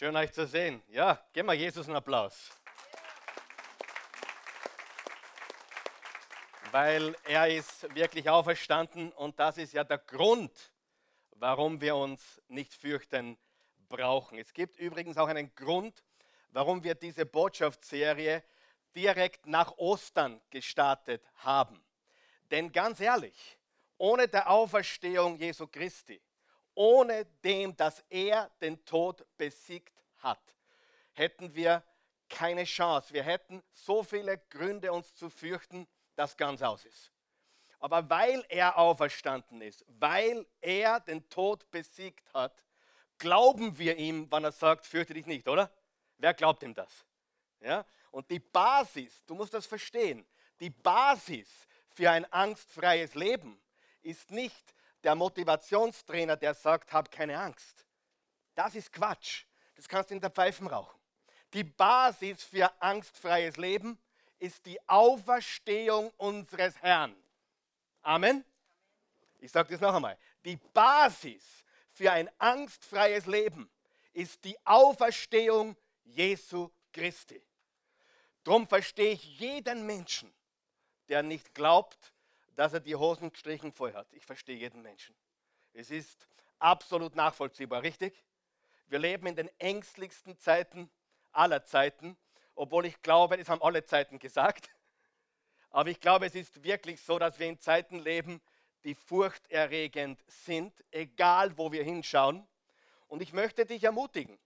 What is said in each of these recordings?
Schön euch zu sehen. Ja, geben wir Jesus einen Applaus. Weil er ist wirklich auferstanden und das ist ja der Grund, warum wir uns nicht fürchten brauchen. Es gibt übrigens auch einen Grund, warum wir diese Botschaftsserie direkt nach Ostern gestartet haben. Denn ganz ehrlich, ohne der Auferstehung Jesu Christi, ohne dem, dass er den Tod besiegt hat, hätten wir keine Chance. Wir hätten so viele Gründe, uns zu fürchten, dass ganz aus ist. Aber weil er auferstanden ist, weil er den Tod besiegt hat, glauben wir ihm, wenn er sagt, fürchte dich nicht, oder? Wer glaubt ihm das? Ja? Und die Basis, du musst das verstehen, die Basis für ein angstfreies Leben ist nicht der Motivationstrainer, der sagt, hab keine Angst. Das ist Quatsch. Das kannst du in der Pfeifen rauchen. Die Basis für angstfreies Leben ist die Auferstehung unseres Herrn. Amen. Ich sage das noch einmal. Die Basis für ein angstfreies Leben ist die Auferstehung Jesu Christi. Darum verstehe ich jeden Menschen, der nicht glaubt, dass er die Hosen gestrichen voll hat. Ich verstehe jeden Menschen. Es ist absolut nachvollziehbar, richtig? Wir leben in den ängstlichsten Zeiten aller Zeiten, obwohl ich glaube, das haben alle Zeiten gesagt. Aber ich glaube, es ist wirklich so, dass wir in Zeiten leben, die furchterregend sind, egal wo wir hinschauen. Und ich möchte dich ermutigen.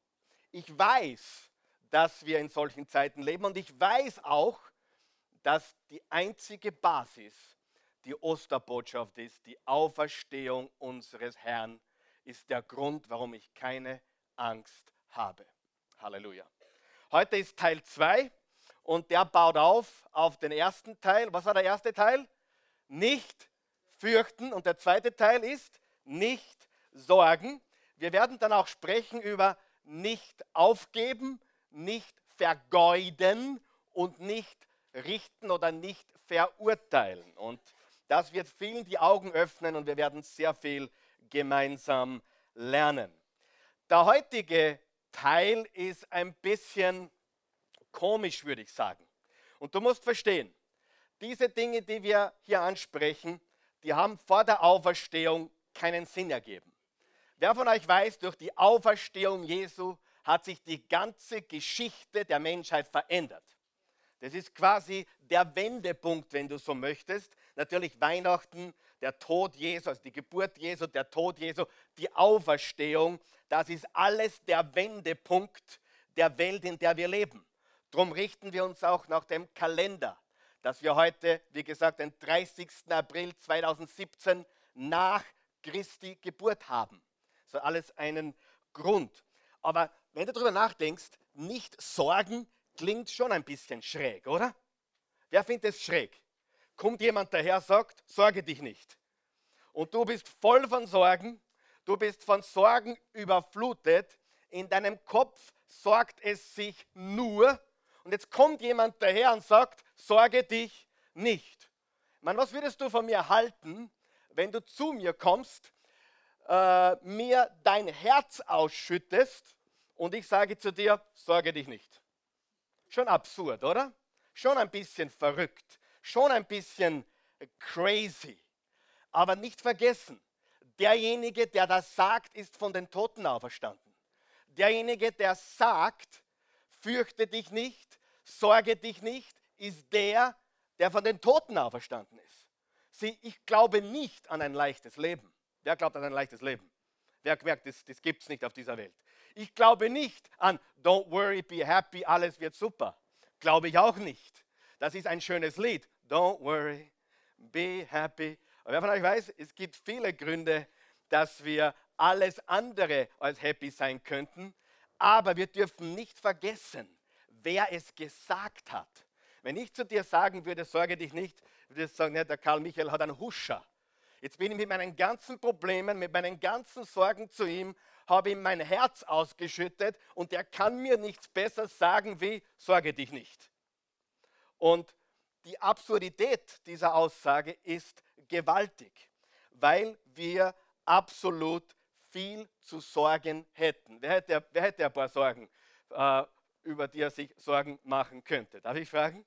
Ich weiß, dass wir in solchen Zeiten leben und ich weiß auch, dass die einzige Basis die Osterbotschaft ist, die Auferstehung unseres Herrn ist der Grund, warum ich keine Angst habe. Halleluja. Heute ist Teil 2 und der baut auf auf den ersten Teil. Was war der erste Teil? Nicht fürchten und der zweite Teil ist nicht sorgen. Wir werden dann auch sprechen über nicht aufgeben, nicht vergeuden und nicht richten oder nicht verurteilen. Und das wird vielen die Augen öffnen und wir werden sehr viel gemeinsam lernen. Der heutige Teil ist ein bisschen komisch, würde ich sagen. Und du musst verstehen, diese Dinge, die wir hier ansprechen, die haben vor der Auferstehung keinen Sinn ergeben. Wer von euch weiß, durch die Auferstehung Jesu hat sich die ganze Geschichte der Menschheit verändert. Das ist quasi der Wendepunkt, wenn du so möchtest. Natürlich Weihnachten, der Tod Jesu, also die Geburt Jesu, der Tod Jesu, die Auferstehung. Das ist alles der Wendepunkt der Welt, in der wir leben. Darum richten wir uns auch nach dem Kalender, dass wir heute, wie gesagt, den 30. April 2017 nach Christi Geburt haben. So alles einen Grund. Aber wenn du darüber nachdenkst, nicht sorgen klingt schon ein bisschen schräg, oder? Wer findet es schräg? Kommt jemand daher, sagt, sorge dich nicht. Und du bist voll von Sorgen, du bist von Sorgen überflutet, in deinem Kopf sorgt es sich nur. Und jetzt kommt jemand daher und sagt, sorge dich nicht. Man, was würdest du von mir halten, wenn du zu mir kommst, äh, mir dein Herz ausschüttest und ich sage zu dir, sorge dich nicht? Schon absurd, oder? Schon ein bisschen verrückt, schon ein bisschen crazy. Aber nicht vergessen, derjenige, der das sagt, ist von den Toten auferstanden. Derjenige, der sagt, fürchte dich nicht, sorge dich nicht, ist der, der von den Toten auferstanden ist. Sieh, ich glaube nicht an ein leichtes Leben. Wer glaubt an ein leichtes Leben? Wer merkt, das, das gibt es nicht auf dieser Welt. Ich glaube nicht an Don't worry, be happy, alles wird super. Glaube ich auch nicht. Das ist ein schönes Lied. Don't worry, be happy. Aber wer von euch weiß, es gibt viele Gründe, dass wir alles andere als happy sein könnten. Aber wir dürfen nicht vergessen, wer es gesagt hat. Wenn ich zu dir sagen würde, sorge dich nicht, würde ich sagen, der Karl Michael hat einen Huscher. Jetzt bin ich mit meinen ganzen Problemen, mit meinen ganzen Sorgen zu ihm, habe ihm mein Herz ausgeschüttet und er kann mir nichts besser sagen wie, sorge dich nicht. Und die Absurdität dieser Aussage ist gewaltig, weil wir absolut viel zu sorgen hätten. Wer hätte, wer hätte ein paar Sorgen, äh, über die er sich Sorgen machen könnte? Darf ich fragen?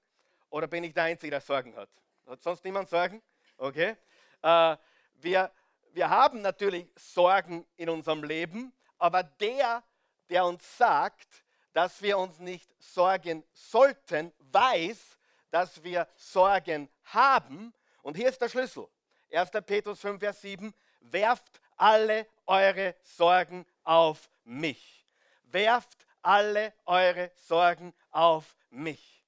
Oder bin ich der Einzige, der Sorgen hat? Hat sonst niemand Sorgen? Okay. Äh, wir, wir haben natürlich Sorgen in unserem Leben, aber der, der uns sagt, dass wir uns nicht sorgen sollten, weiß, dass wir Sorgen haben. Und hier ist der Schlüssel. 1. Petrus 5, Vers 7. Werft alle eure Sorgen auf mich. Werft alle eure Sorgen auf mich.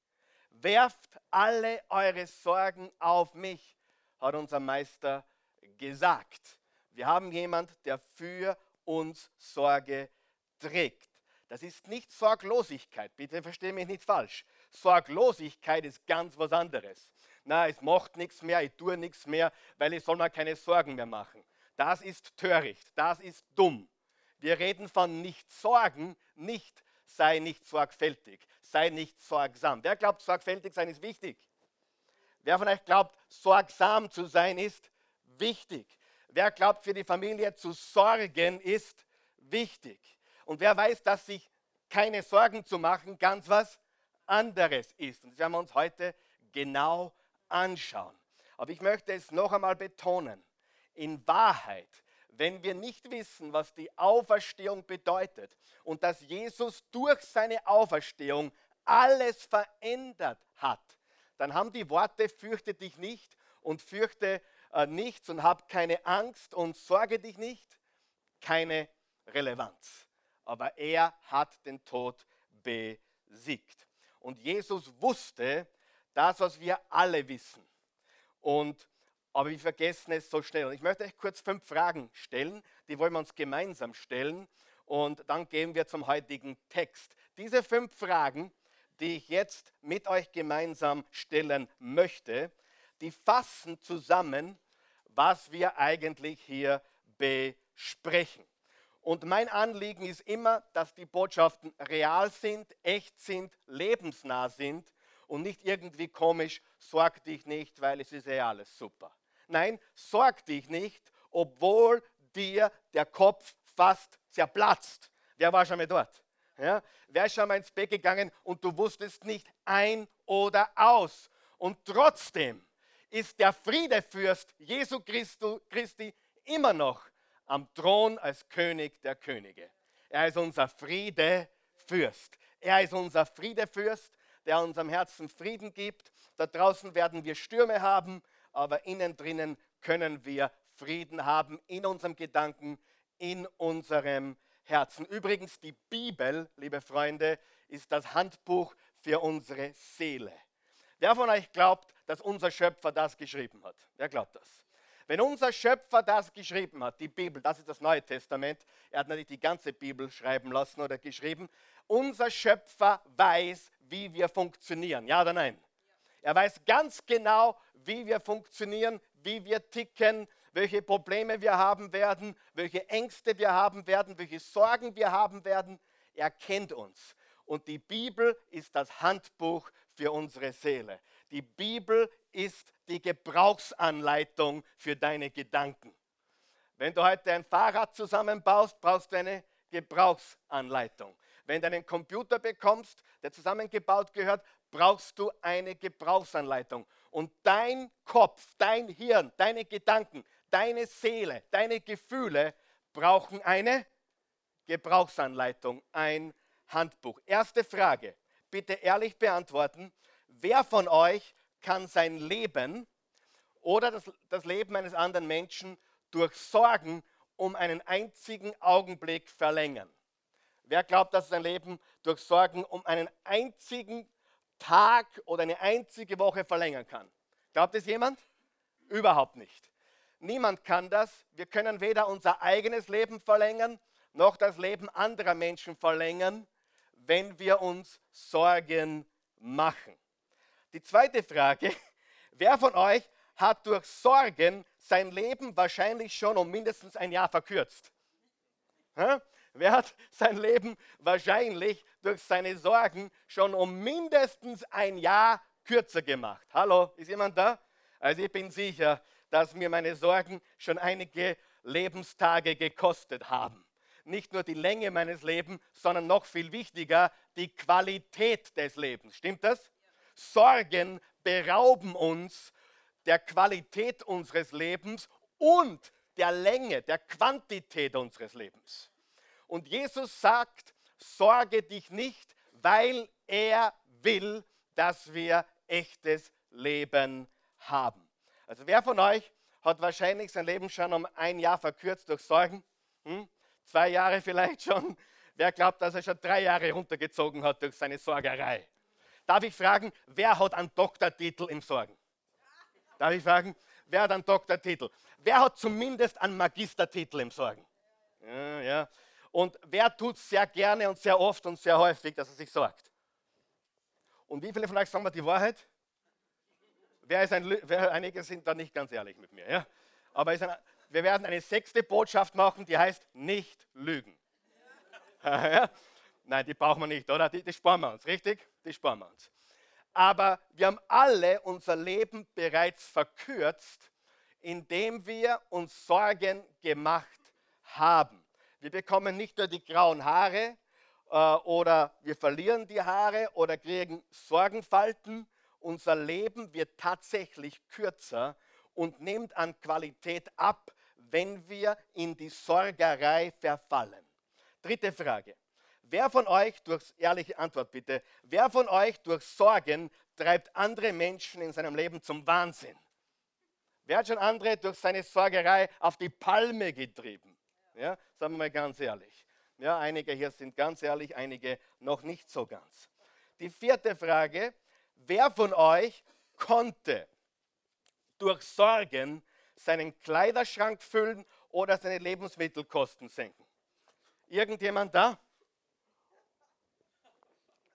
Werft alle eure Sorgen auf mich, hat unser Meister gesagt. Wir haben jemand, der für uns Sorge trägt. Das ist nicht Sorglosigkeit, bitte verstehe mich nicht falsch. Sorglosigkeit ist ganz was anderes. Na, es macht nichts mehr, ich tue nichts mehr, weil ich soll mir keine Sorgen mehr machen. Das ist töricht, das ist dumm. Wir reden von nicht sorgen, nicht sei nicht sorgfältig, sei nicht sorgsam. Wer glaubt, sorgfältig sein ist wichtig? Wer von euch glaubt, sorgsam zu sein ist wichtig? Wer glaubt, für die Familie zu sorgen ist wichtig? Und wer weiß, dass sich keine Sorgen zu machen ganz was anderes ist? Und das werden wir uns heute genau anschauen. Aber ich möchte es noch einmal betonen in Wahrheit, wenn wir nicht wissen, was die Auferstehung bedeutet und dass Jesus durch seine Auferstehung alles verändert hat, dann haben die Worte fürchte dich nicht und fürchte äh, nichts und hab keine Angst und sorge dich nicht keine Relevanz. Aber er hat den Tod besiegt. Und Jesus wusste das, was wir alle wissen. Und aber wir vergessen es so schnell. Und ich möchte euch kurz fünf Fragen stellen, die wollen wir uns gemeinsam stellen und dann gehen wir zum heutigen Text. Diese fünf Fragen, die ich jetzt mit euch gemeinsam stellen möchte, die fassen zusammen, was wir eigentlich hier besprechen. Und mein Anliegen ist immer, dass die Botschaften real sind, echt sind, lebensnah sind und nicht irgendwie komisch, sorg dich nicht, weil es ist eh alles super. Nein, sorg dich nicht, obwohl dir der Kopf fast zerplatzt. Wer war schon mal dort? Ja? Wer ist schon mal ins Bett gegangen und du wusstest nicht ein oder aus? Und trotzdem ist der Friedefürst Jesu Christu, Christi immer noch am Thron als König der Könige. Er ist unser Friedefürst. Er ist unser Friedefürst, der unserem Herzen Frieden gibt. Da draußen werden wir Stürme haben, aber innen drinnen können wir Frieden haben in unserem Gedanken, in unserem Herzen. Übrigens, die Bibel, liebe Freunde, ist das Handbuch für unsere Seele. Wer von euch glaubt, dass unser Schöpfer das geschrieben hat? Wer glaubt das? Wenn unser Schöpfer das geschrieben hat, die Bibel, das ist das Neue Testament, er hat natürlich die ganze Bibel schreiben lassen oder geschrieben, unser Schöpfer weiß, wie wir funktionieren. Ja oder nein? Er weiß ganz genau, wie wir funktionieren, wie wir ticken, welche Probleme wir haben werden, welche Ängste wir haben werden, welche Sorgen wir haben werden. Er kennt uns. Und die Bibel ist das Handbuch für unsere Seele. Die Bibel ist die Gebrauchsanleitung für deine Gedanken. Wenn du heute ein Fahrrad zusammenbaust, brauchst du eine Gebrauchsanleitung. Wenn du einen Computer bekommst, der zusammengebaut gehört, brauchst du eine Gebrauchsanleitung. Und dein Kopf, dein Hirn, deine Gedanken, deine Seele, deine Gefühle brauchen eine Gebrauchsanleitung, ein Handbuch. Erste Frage, bitte ehrlich beantworten. Wer von euch kann sein Leben oder das, das Leben eines anderen Menschen durch Sorgen um einen einzigen Augenblick verlängern? Wer glaubt, dass sein Leben durch Sorgen um einen einzigen Tag oder eine einzige Woche verlängern kann. Glaubt es jemand? Überhaupt nicht. Niemand kann das. Wir können weder unser eigenes Leben verlängern, noch das Leben anderer Menschen verlängern, wenn wir uns Sorgen machen. Die zweite Frage, wer von euch hat durch Sorgen sein Leben wahrscheinlich schon um mindestens ein Jahr verkürzt? Wer hat sein Leben wahrscheinlich durch seine Sorgen schon um mindestens ein Jahr kürzer gemacht? Hallo, ist jemand da? Also ich bin sicher, dass mir meine Sorgen schon einige Lebenstage gekostet haben. Nicht nur die Länge meines Lebens, sondern noch viel wichtiger, die Qualität des Lebens. Stimmt das? Sorgen berauben uns der Qualität unseres Lebens und der Länge, der Quantität unseres Lebens. Und Jesus sagt, sorge dich nicht, weil er will, dass wir echtes Leben haben. Also wer von euch hat wahrscheinlich sein Leben schon um ein Jahr verkürzt durch Sorgen? Hm? Zwei Jahre vielleicht schon? Wer glaubt, dass er schon drei Jahre runtergezogen hat durch seine Sorgerei? Darf ich fragen, wer hat einen Doktortitel im Sorgen? Darf ich fragen, wer hat einen Doktortitel? Wer hat zumindest einen Magistertitel im Sorgen? Ja, ja. Und wer tut es sehr gerne und sehr oft und sehr häufig, dass er sich sorgt? Und wie viele von euch sagen wir die Wahrheit? Wer ist ein, wer, einige sind da nicht ganz ehrlich mit mir. Ja? Aber ein, wir werden eine sechste Botschaft machen, die heißt nicht lügen. ja? Nein, die brauchen wir nicht, oder? Die, die sparen wir uns, richtig? Die sparen wir uns. Aber wir haben alle unser Leben bereits verkürzt, indem wir uns Sorgen gemacht haben. Wir bekommen nicht nur die grauen Haare äh, oder wir verlieren die Haare oder kriegen Sorgenfalten. Unser Leben wird tatsächlich kürzer und nimmt an Qualität ab, wenn wir in die Sorgerei verfallen. Dritte Frage. Wer von euch, durch ehrliche Antwort bitte, wer von euch durch Sorgen treibt andere Menschen in seinem Leben zum Wahnsinn? Wer hat schon andere durch seine Sorgerei auf die Palme getrieben? Ja, sagen wir mal ganz ehrlich. Ja, einige hier sind ganz ehrlich, einige noch nicht so ganz. Die vierte Frage, wer von euch konnte durch Sorgen seinen Kleiderschrank füllen oder seine Lebensmittelkosten senken? Irgendjemand da?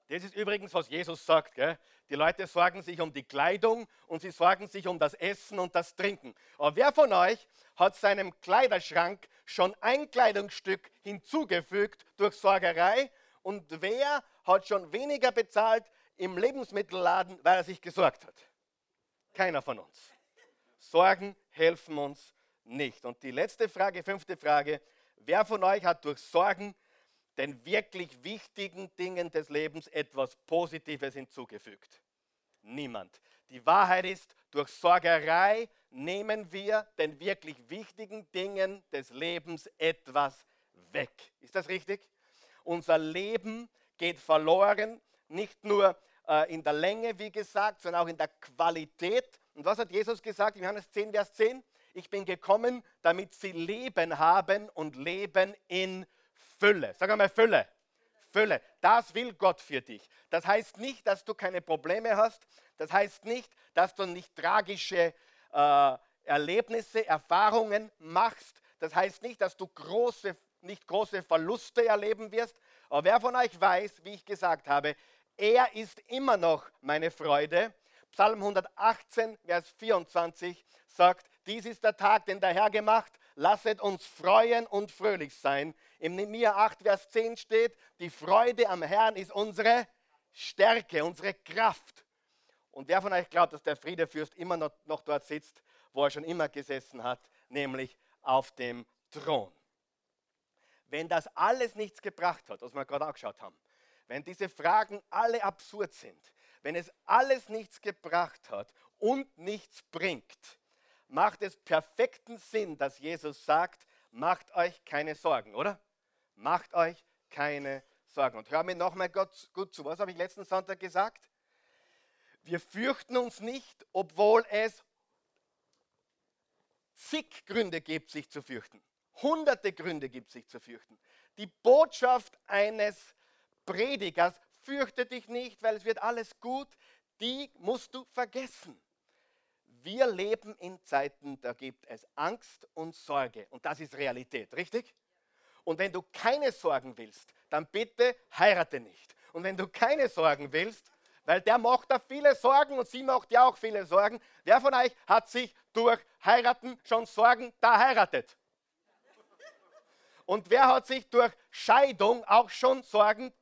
Das ist übrigens, was Jesus sagt. Gell? Die Leute sorgen sich um die Kleidung und sie sorgen sich um das Essen und das Trinken. Aber wer von euch hat seinem Kleiderschrank schon ein Kleidungsstück hinzugefügt durch Sorgerei? Und wer hat schon weniger bezahlt im Lebensmittelladen, weil er sich gesorgt hat? Keiner von uns. Sorgen helfen uns nicht. Und die letzte Frage, fünfte Frage, wer von euch hat durch Sorgen den wirklich wichtigen Dingen des Lebens etwas Positives hinzugefügt? Niemand. Die Wahrheit ist, durch Sorgerei nehmen wir den wirklich wichtigen Dingen des Lebens etwas weg. Ist das richtig? Unser Leben geht verloren, nicht nur äh, in der Länge, wie gesagt, sondern auch in der Qualität. Und was hat Jesus gesagt Johannes 10, Vers 10? Ich bin gekommen, damit sie Leben haben und Leben in Fülle. Sag einmal Fülle. Fülle. Das will Gott für dich. Das heißt nicht, dass du keine Probleme hast. Das heißt nicht, dass du nicht tragische äh, Erlebnisse, Erfahrungen machst. Das heißt nicht, dass du große, nicht große Verluste erleben wirst. Aber wer von euch weiß, wie ich gesagt habe, er ist immer noch meine Freude. Psalm 118, Vers 24 sagt, dies ist der Tag, den der Herr gemacht lasset uns freuen und fröhlich sein. Im Nehemiah 8, Vers 10 steht, die Freude am Herrn ist unsere Stärke, unsere Kraft. Und wer von euch glaubt, dass der Friedefürst immer noch, dort sitzt, wo er schon immer gesessen hat, nämlich auf dem Thron? Wenn das alles nichts gebracht hat, was wir gerade angeschaut haben, wenn diese Fragen alle absurd sind, wenn es alles nichts gebracht hat und nichts bringt, macht es perfekten Sinn, dass Jesus sagt, macht euch keine Sorgen, oder? Macht euch keine Sorgen. Und hör mir nochmal gut zu. Was habe ich letzten Sonntag gesagt? Wir fürchten uns nicht, obwohl es zig Gründe gibt, sich zu fürchten. Hunderte Gründe gibt, sich zu fürchten. Die Botschaft eines Predigers, fürchte dich nicht, weil es wird alles gut, die musst du vergessen. Wir leben in Zeiten, da gibt es Angst und Sorge. Und das ist Realität, richtig? Und wenn du keine Sorgen willst, dann bitte heirate nicht. Und wenn du keine Sorgen willst, weil der macht da viele Sorgen und sie macht ja auch viele Sorgen. Wer von euch hat sich durch Heiraten schon Sorgen da heiratet? Und wer hat sich durch Scheidung auch schon Sorgen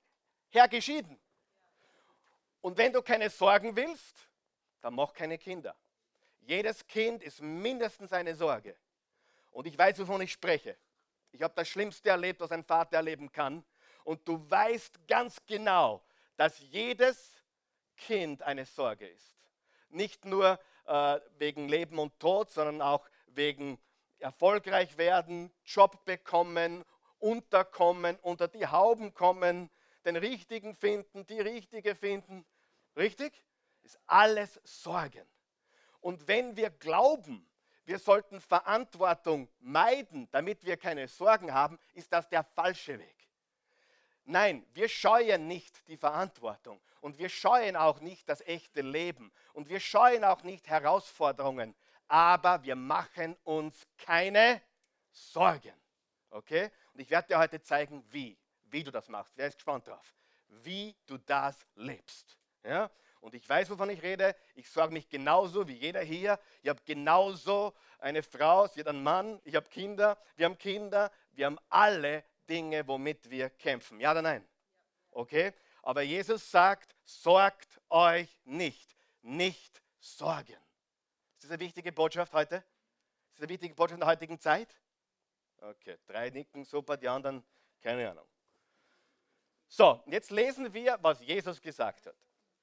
hergeschieden? Und wenn du keine Sorgen willst, dann mach keine Kinder. Jedes Kind ist mindestens eine Sorge. Und ich weiß, wovon ich spreche. Ich habe das Schlimmste erlebt, was ein Vater erleben kann. Und du weißt ganz genau, dass jedes Kind eine Sorge ist. Nicht nur äh, wegen Leben und Tod, sondern auch wegen erfolgreich werden, Job bekommen, unterkommen, unter die Hauben kommen, den Richtigen finden, die Richtige finden. Richtig? Ist alles Sorgen. Und wenn wir glauben, wir sollten Verantwortung meiden, damit wir keine Sorgen haben, ist das der falsche Weg. Nein, wir scheuen nicht die Verantwortung und wir scheuen auch nicht das echte Leben und wir scheuen auch nicht Herausforderungen, aber wir machen uns keine Sorgen. Okay? Und ich werde dir heute zeigen, wie, wie du das machst. Wer ist gespannt drauf? Wie du das lebst. Ja? Und ich weiß, wovon ich rede. Ich sorge mich genauso wie jeder hier. Ich habe genauso eine Frau, sie hat einen Mann, ich habe Kinder, wir haben Kinder, wir haben alle Dinge, womit wir kämpfen. Ja oder nein? Okay? Aber Jesus sagt, sorgt euch nicht. Nicht sorgen. Ist das eine wichtige Botschaft heute? Ist das eine wichtige Botschaft in der heutigen Zeit? Okay, drei nicken, super, die anderen, keine Ahnung. So, jetzt lesen wir, was Jesus gesagt hat.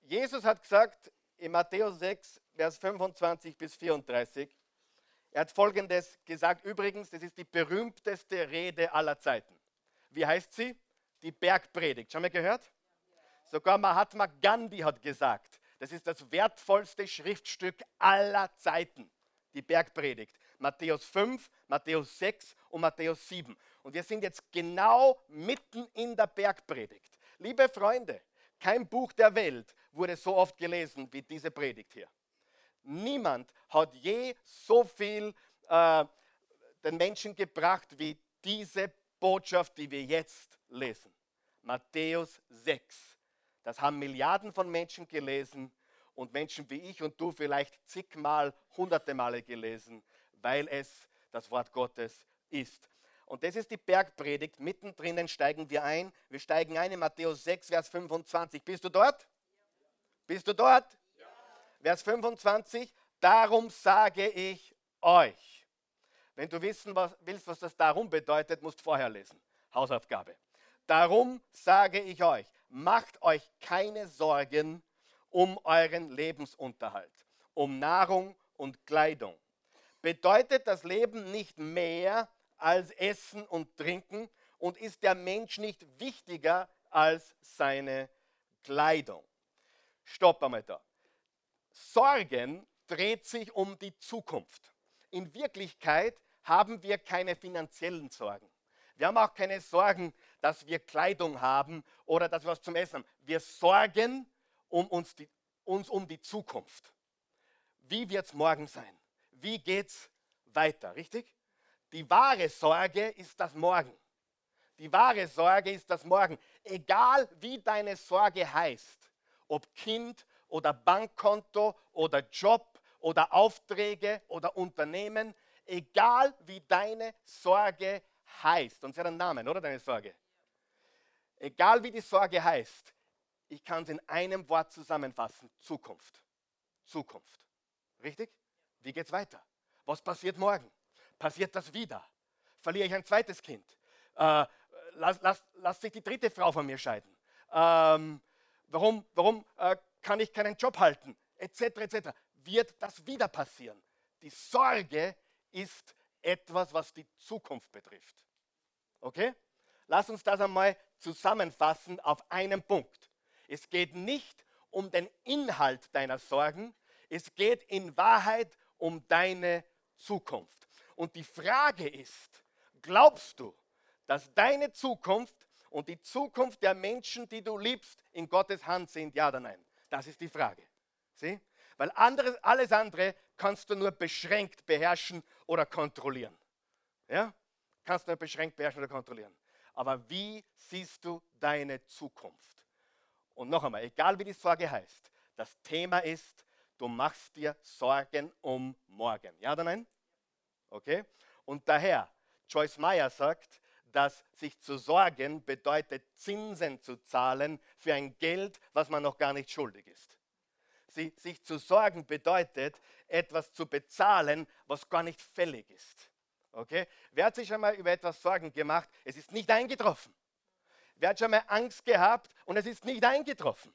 Jesus hat gesagt in Matthäus 6, Vers 25 bis 34, er hat Folgendes gesagt, übrigens, das ist die berühmteste Rede aller Zeiten. Wie heißt sie? Die Bergpredigt. Schon mal gehört? Sogar Mahatma Gandhi hat gesagt, das ist das wertvollste Schriftstück aller Zeiten, die Bergpredigt. Matthäus 5, Matthäus 6 und Matthäus 7. Und wir sind jetzt genau mitten in der Bergpredigt. Liebe Freunde, kein Buch der Welt wurde so oft gelesen wie diese Predigt hier. Niemand hat je so viel äh, den Menschen gebracht wie diese Botschaft, die wir jetzt lesen. Matthäus 6. Das haben Milliarden von Menschen gelesen und Menschen wie ich und du vielleicht zigmal, hunderte Male gelesen, weil es das Wort Gottes ist. Und das ist die Bergpredigt. Mittendrin steigen wir ein. Wir steigen ein in Matthäus 6, Vers 25. Bist du dort? Bist du dort? Ja. Vers 25. Darum sage ich euch. Wenn du wissen was, willst, was das darum bedeutet, musst vorher lesen. Hausaufgabe. Darum sage ich euch, macht euch keine Sorgen um euren Lebensunterhalt, um Nahrung und Kleidung. Bedeutet das Leben nicht mehr als Essen und Trinken und ist der Mensch nicht wichtiger als seine Kleidung? Stopp einmal da. Sorgen dreht sich um die Zukunft. In Wirklichkeit haben wir keine finanziellen Sorgen. Wir haben auch keine Sorgen, dass wir Kleidung haben oder dass wir was zum Essen haben. Wir sorgen um uns, die, uns um die Zukunft. Wie wird es morgen sein? Wie geht es weiter? Richtig? Die wahre Sorge ist das Morgen. Die wahre Sorge ist das Morgen. Egal wie deine Sorge heißt, ob Kind oder Bankkonto oder Job oder Aufträge oder Unternehmen, egal wie deine Sorge heißt, und sie hat einen Namen, oder deine Sorge? Egal wie die Sorge heißt, ich kann es in einem Wort zusammenfassen, Zukunft. Zukunft. Richtig? Wie geht es weiter? Was passiert morgen? Passiert das wieder? Verliere ich ein zweites Kind? Äh, lass, lass, lass, sich die dritte Frau von mir scheiden? Ähm, warum warum äh, kann ich keinen Job halten? Etc. etc. Wird das wieder passieren? Die Sorge ist etwas, was die Zukunft betrifft. Okay? Lass uns das einmal zusammenfassen auf einen Punkt. Es geht nicht um den Inhalt deiner Sorgen, es geht in Wahrheit um deine Zukunft. Und die Frage ist, glaubst du, dass deine Zukunft und die Zukunft der Menschen, die du liebst, in Gottes Hand sind, ja oder nein? Das ist die Frage. Sieh? Weil anderes, alles andere kannst du nur beschränkt beherrschen oder kontrollieren. Ja? Kannst du nur beschränkt beherrschen oder kontrollieren. Aber wie siehst du deine Zukunft? Und noch einmal, egal wie die Sorge heißt, das Thema ist, du machst dir Sorgen um morgen. Ja oder nein? Okay? Und daher, Joyce Meyer sagt, dass sich zu sorgen bedeutet, Zinsen zu zahlen für ein Geld, was man noch gar nicht schuldig ist. Sie, sich zu sorgen bedeutet, etwas zu bezahlen, was gar nicht fällig ist. Okay? Wer hat sich schon mal über etwas Sorgen gemacht? Es ist nicht eingetroffen. Wer hat schon mal Angst gehabt und es ist nicht eingetroffen?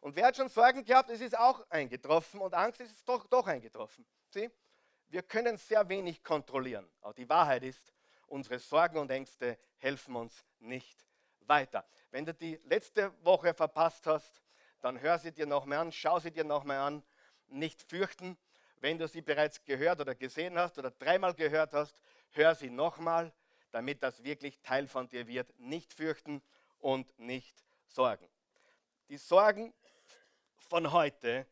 Und wer hat schon Sorgen gehabt, es ist auch eingetroffen und Angst ist doch, doch eingetroffen. Sieh? Wir können sehr wenig kontrollieren. Aber die Wahrheit ist, unsere Sorgen und Ängste helfen uns nicht weiter. Wenn du die letzte Woche verpasst hast, dann hör sie dir nochmal an, schau sie dir nochmal an. Nicht fürchten. Wenn du sie bereits gehört oder gesehen hast oder dreimal gehört hast, hör sie nochmal, damit das wirklich Teil von dir wird. Nicht fürchten und nicht sorgen. Die Sorgen von heute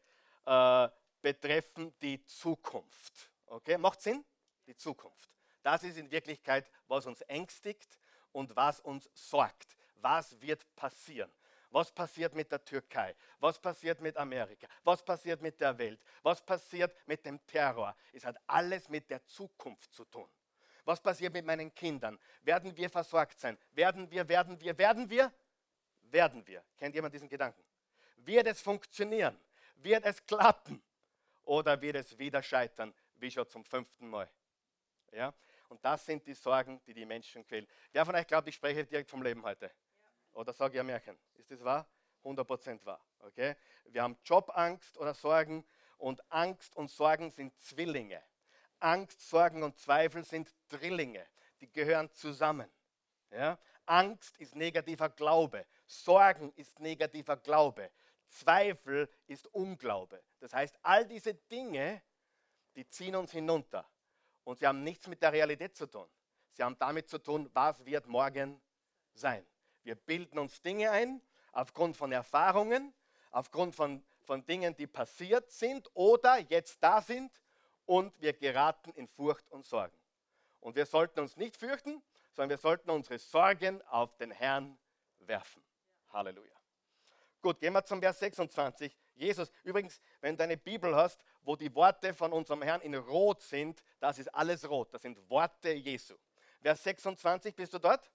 äh, betreffen die Zukunft. Okay, macht Sinn? Die Zukunft. Das ist in Wirklichkeit, was uns ängstigt und was uns sorgt. Was wird passieren? Was passiert mit der Türkei? Was passiert mit Amerika? Was passiert mit der Welt? Was passiert mit dem Terror? Es hat alles mit der Zukunft zu tun. Was passiert mit meinen Kindern? Werden wir versorgt sein? Werden wir, werden wir, werden wir? Werden wir. Kennt jemand diesen Gedanken? Wird es funktionieren? Wird es klappen? Oder wird es wieder scheitern, wie schon zum fünften Mal? Ja? Und das sind die Sorgen, die die Menschen quälen. Wer von euch glaubt, ich spreche direkt vom Leben heute? Oder sage ich ein Märchen? Ist das wahr? 100% wahr. Okay? Wir haben Jobangst oder Sorgen und Angst und Sorgen sind Zwillinge. Angst, Sorgen und Zweifel sind Drillinge. Die gehören zusammen. Ja? Angst ist negativer Glaube. Sorgen ist negativer Glaube. Zweifel ist Unglaube. Das heißt, all diese Dinge, die ziehen uns hinunter. Und sie haben nichts mit der Realität zu tun. Sie haben damit zu tun, was wird morgen sein. Wir bilden uns Dinge ein aufgrund von Erfahrungen, aufgrund von, von Dingen, die passiert sind oder jetzt da sind und wir geraten in Furcht und Sorgen. Und wir sollten uns nicht fürchten, sondern wir sollten unsere Sorgen auf den Herrn werfen. Halleluja. Gut, gehen wir zum Vers 26. Jesus, übrigens, wenn du eine Bibel hast, wo die Worte von unserem Herrn in Rot sind, das ist alles rot. Das sind Worte Jesu. Vers 26, bist du dort?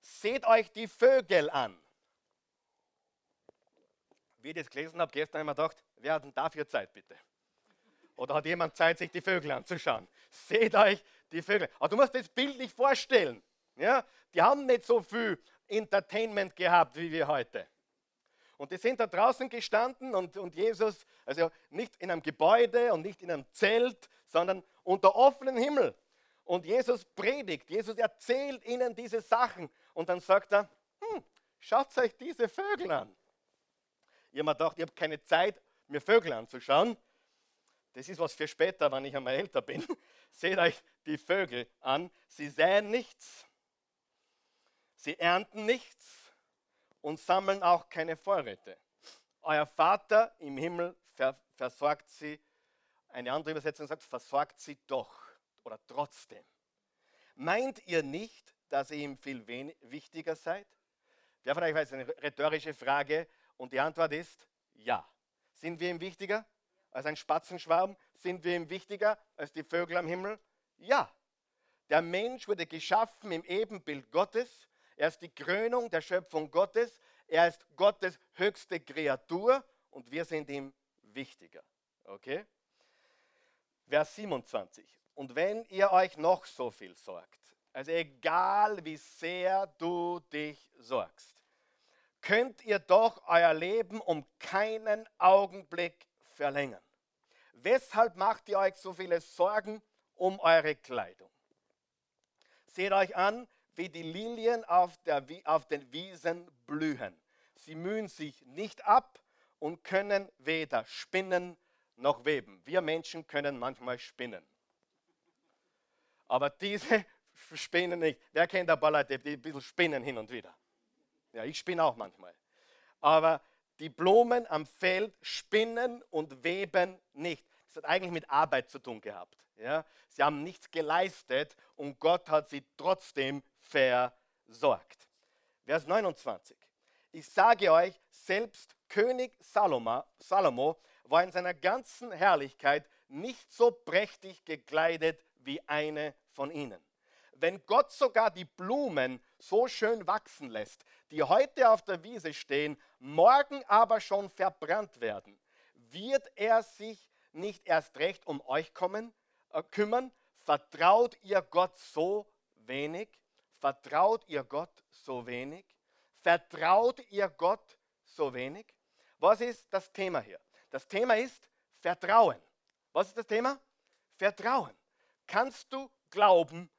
Seht euch die Vögel an. Wie ich das gelesen habe, gestern habe ich mir gedacht, wer hat denn dafür Zeit, bitte? Oder hat jemand Zeit, sich die Vögel anzuschauen? Seht euch die Vögel. Aber du musst das Bild nicht vorstellen. Ja? Die haben nicht so viel Entertainment gehabt wie wir heute. Und die sind da draußen gestanden und, und Jesus, also nicht in einem Gebäude und nicht in einem Zelt, sondern unter offenem Himmel. Und Jesus predigt, Jesus erzählt ihnen diese Sachen. Und dann sagt er, hm, schaut euch diese Vögel an. Ich habe mir gedacht, ich habe keine Zeit, mir Vögel anzuschauen. Das ist was für später, wenn ich einmal älter bin. Seht euch die Vögel an. Sie säen nichts, sie ernten nichts, und sammeln auch keine Vorräte. Euer Vater im Himmel versorgt sie, eine andere Übersetzung sagt, versorgt sie doch oder trotzdem. Meint ihr nicht, dass ihr ihm viel wichtiger seid? Wer von euch weiß, eine rhetorische Frage und die Antwort ist ja. Sind wir ihm wichtiger als ein Spatzenschwarm? Sind wir ihm wichtiger als die Vögel am Himmel? Ja. Der Mensch wurde geschaffen im Ebenbild Gottes er ist die Krönung der Schöpfung Gottes. Er ist Gottes höchste Kreatur und wir sind ihm wichtiger. Okay? Vers 27. Und wenn ihr euch noch so viel sorgt, also egal wie sehr du dich sorgst, könnt ihr doch euer Leben um keinen Augenblick verlängern. Weshalb macht ihr euch so viele Sorgen um eure Kleidung? Seht euch an, wie die Lilien auf, der, auf den Wiesen blühen. Sie mühen sich nicht ab und können weder spinnen noch weben. Wir Menschen können manchmal spinnen. Aber diese spinnen nicht. Wer kennt paar Leute, die ein bisschen spinnen hin und wieder? Ja, ich spinne auch manchmal. Aber die Blumen am Feld spinnen und weben nicht. Das hat eigentlich mit Arbeit zu tun gehabt. Ja? Sie haben nichts geleistet und Gott hat sie trotzdem versorgt. Vers 29. Ich sage euch, selbst König Salomo, Salomo war in seiner ganzen Herrlichkeit nicht so prächtig gekleidet wie eine von ihnen. Wenn Gott sogar die Blumen so schön wachsen lässt, die heute auf der Wiese stehen, morgen aber schon verbrannt werden, wird er sich nicht erst recht um euch kommen, äh, kümmern, Vertraut ihr Gott so wenig? Vertraut ihr Gott so wenig? Vertraut ihr Gott so wenig? Was ist das Thema hier? Das Thema ist Vertrauen. Was ist das Thema? Vertrauen. Kannst du glauben,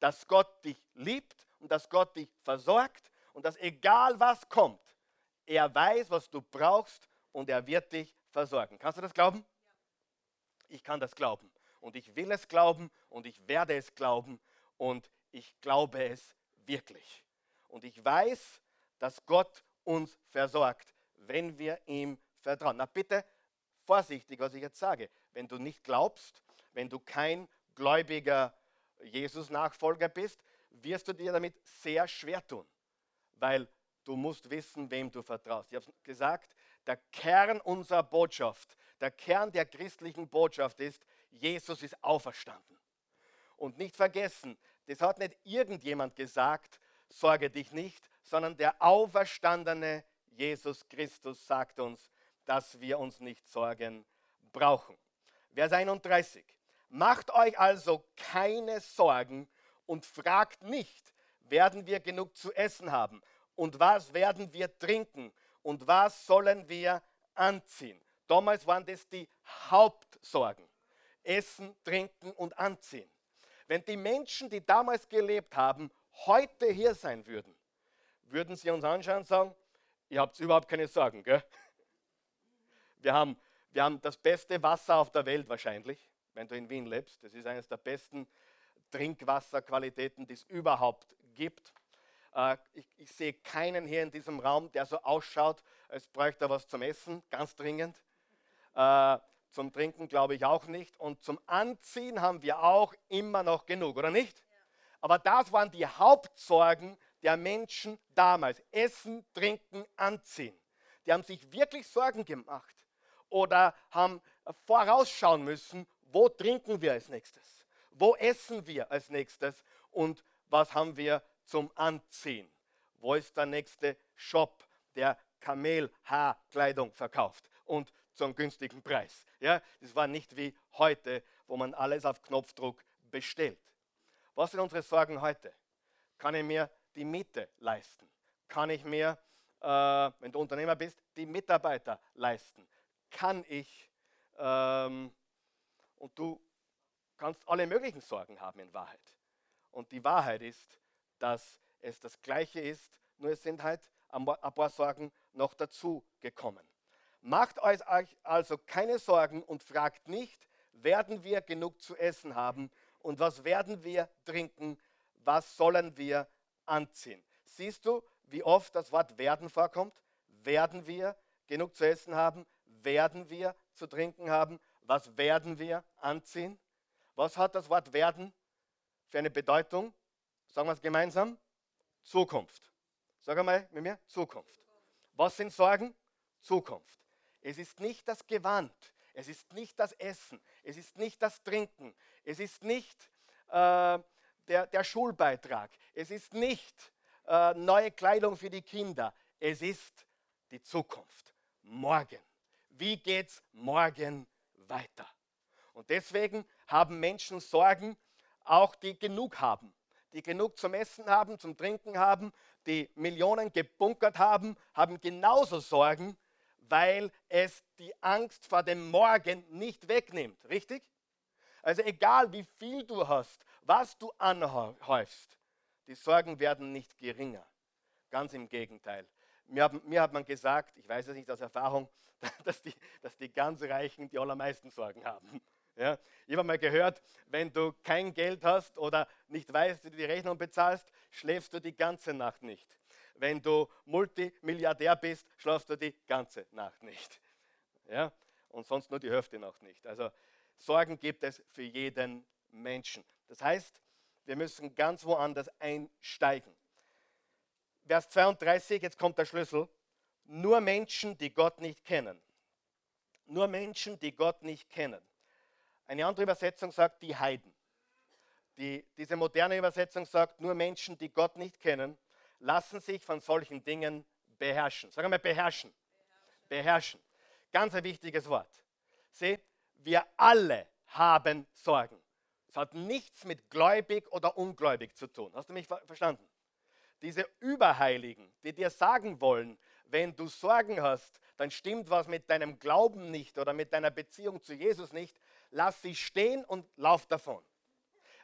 dass Gott dich liebt und dass Gott dich versorgt und dass egal was kommt, er weiß, was du brauchst und er wird dich versorgen. Kannst du das glauben? Ich kann das glauben und ich will es glauben und ich werde es glauben und ich glaube es wirklich. Und ich weiß, dass Gott uns versorgt, wenn wir ihm vertrauen. Na bitte vorsichtig, was ich jetzt sage. Wenn du nicht glaubst, wenn du kein gläubiger Jesus-Nachfolger bist, wirst du dir damit sehr schwer tun, weil du musst wissen, wem du vertraust. Ich habe gesagt, der Kern unserer Botschaft, der Kern der christlichen Botschaft ist, Jesus ist auferstanden. Und nicht vergessen, das hat nicht irgendjemand gesagt, sorge dich nicht, sondern der auferstandene Jesus Christus sagt uns, dass wir uns nicht sorgen brauchen. Vers 31. Macht euch also keine Sorgen und fragt nicht, werden wir genug zu essen haben und was werden wir trinken und was sollen wir anziehen. Damals waren das die Hauptsorgen. Essen, trinken und anziehen. Wenn die Menschen, die damals gelebt haben, heute hier sein würden, würden sie uns anschauen und sagen, ihr habt überhaupt keine Sorgen. Gell? Wir, haben, wir haben das beste Wasser auf der Welt wahrscheinlich, wenn du in Wien lebst. Das ist eines der besten Trinkwasserqualitäten, die es überhaupt gibt. Äh, ich, ich sehe keinen hier in diesem Raum, der so ausschaut, als bräuchte er was zum Essen, ganz dringend. Zum Trinken glaube ich auch nicht. Und zum Anziehen haben wir auch immer noch genug, oder nicht? Aber das waren die Hauptsorgen der Menschen damals. Essen, trinken, anziehen. Die haben sich wirklich Sorgen gemacht oder haben vorausschauen müssen, wo trinken wir als nächstes? Wo essen wir als nächstes? Und was haben wir zum Anziehen? Wo ist der nächste Shop, der Kamelhaarkleidung verkauft? Und zum günstigen Preis. Ja, das war nicht wie heute, wo man alles auf Knopfdruck bestellt. Was sind unsere Sorgen heute? Kann ich mir die Miete leisten? Kann ich mir, äh, wenn du Unternehmer bist, die Mitarbeiter leisten? Kann ich, ähm, und du kannst alle möglichen Sorgen haben in Wahrheit. Und die Wahrheit ist, dass es das Gleiche ist, nur es sind halt ein paar Sorgen noch dazu gekommen. Macht euch also keine Sorgen und fragt nicht, werden wir genug zu essen haben und was werden wir trinken, was sollen wir anziehen. Siehst du, wie oft das Wort werden vorkommt? Werden wir genug zu essen haben? Werden wir zu trinken haben? Was werden wir anziehen? Was hat das Wort werden für eine Bedeutung? Sagen wir es gemeinsam. Zukunft. Sag einmal mit mir, Zukunft. Was sind Sorgen? Zukunft. Es ist nicht das Gewand, es ist nicht das Essen, es ist nicht das Trinken, es ist nicht äh, der, der, Schulbeitrag, es ist nicht äh, neue Kleidung für die Kinder, es ist die Zukunft. Morgen. Wie geht es morgen weiter? Und deswegen haben Menschen Sorgen, auch die genug haben, die genug zum Essen haben, zum Trinken haben, die Millionen gebunkert haben, haben genauso Sorgen, weil es die Angst vor dem Morgen nicht wegnimmt. Richtig? Also egal wie viel du hast, was du anhäufst, die Sorgen werden nicht geringer. Ganz im Gegenteil. Mir hat, mir hat man gesagt, ich weiß es nicht aus Erfahrung, dass die, dass die ganz Reichen die allermeisten Sorgen haben. Ja, ich habe mal gehört, wenn du kein Geld hast oder nicht weißt, wie du die Rechnung bezahlst, schläfst du die ganze Nacht nicht wenn du Multimilliardär bist, schlafst du die ganze Nacht nicht. Ja? Und sonst nur die Hälfte noch nicht. Also Sorgen gibt es für jeden Menschen. Das heißt, wir müssen ganz woanders einsteigen. Vers 32, jetzt kommt der Schlüssel. Nur Menschen, die Gott nicht kennen. Nur Menschen, die Gott nicht kennen. Eine andere Übersetzung sagt die Heiden. Die, diese moderne Übersetzung sagt nur Menschen, die Gott nicht kennen lassen sich von solchen Dingen beherrschen. Sagen wir beherrschen. Beherrschen. Ganz ein wichtiges Wort. Sieh, wir alle haben Sorgen. Es hat nichts mit gläubig oder ungläubig zu tun. Hast du mich ver verstanden? Diese Überheiligen, die dir sagen wollen, wenn du Sorgen hast, dann stimmt was mit deinem Glauben nicht oder mit deiner Beziehung zu Jesus nicht, lass sie stehen und lauf davon.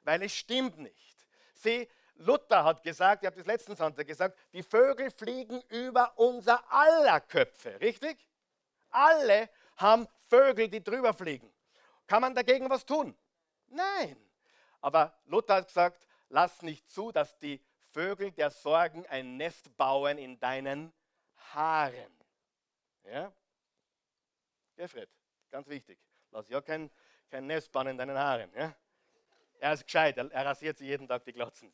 Weil es stimmt nicht. Sie, Luther hat gesagt, habe das letzten Sonntag gesagt, die Vögel fliegen über unser aller Köpfe, richtig? Alle haben Vögel, die drüber fliegen. Kann man dagegen was tun? Nein. Aber Luther hat gesagt, lass nicht zu, dass die Vögel der Sorgen ein Nest bauen in deinen Haaren. Ja? Gefred, ganz wichtig. Lass ja kein, kein Nest bauen in deinen Haaren. Ja? Er ist gescheit, er, er rasiert sich jeden Tag die Glotzen.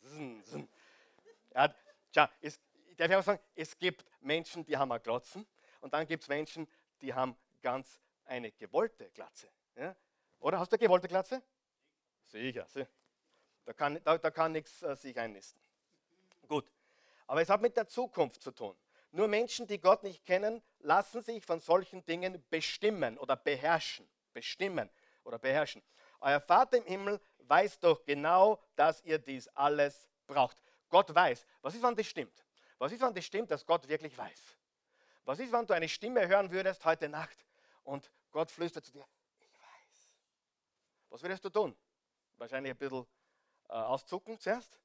Er hat, tja, es, darf ich auch sagen, es gibt Menschen, die haben eine Glotzen und dann gibt es Menschen, die haben ganz eine gewollte Glatze. Ja? Oder hast du eine gewollte Glatze? Sicher, sicher. Da kann, da, da kann nichts äh, sich einnisten. Gut. Aber es hat mit der Zukunft zu tun. Nur Menschen, die Gott nicht kennen, lassen sich von solchen Dingen bestimmen oder beherrschen. Bestimmen oder beherrschen. Euer Vater im Himmel weiß doch genau, dass ihr dies alles braucht. Gott weiß. Was ist, wenn das stimmt? Was ist, wenn das stimmt, dass Gott wirklich weiß? Was ist, wenn du eine Stimme hören würdest heute Nacht und Gott flüstert zu dir, ich weiß. Was würdest du tun? Wahrscheinlich ein bisschen äh, auszucken zuerst,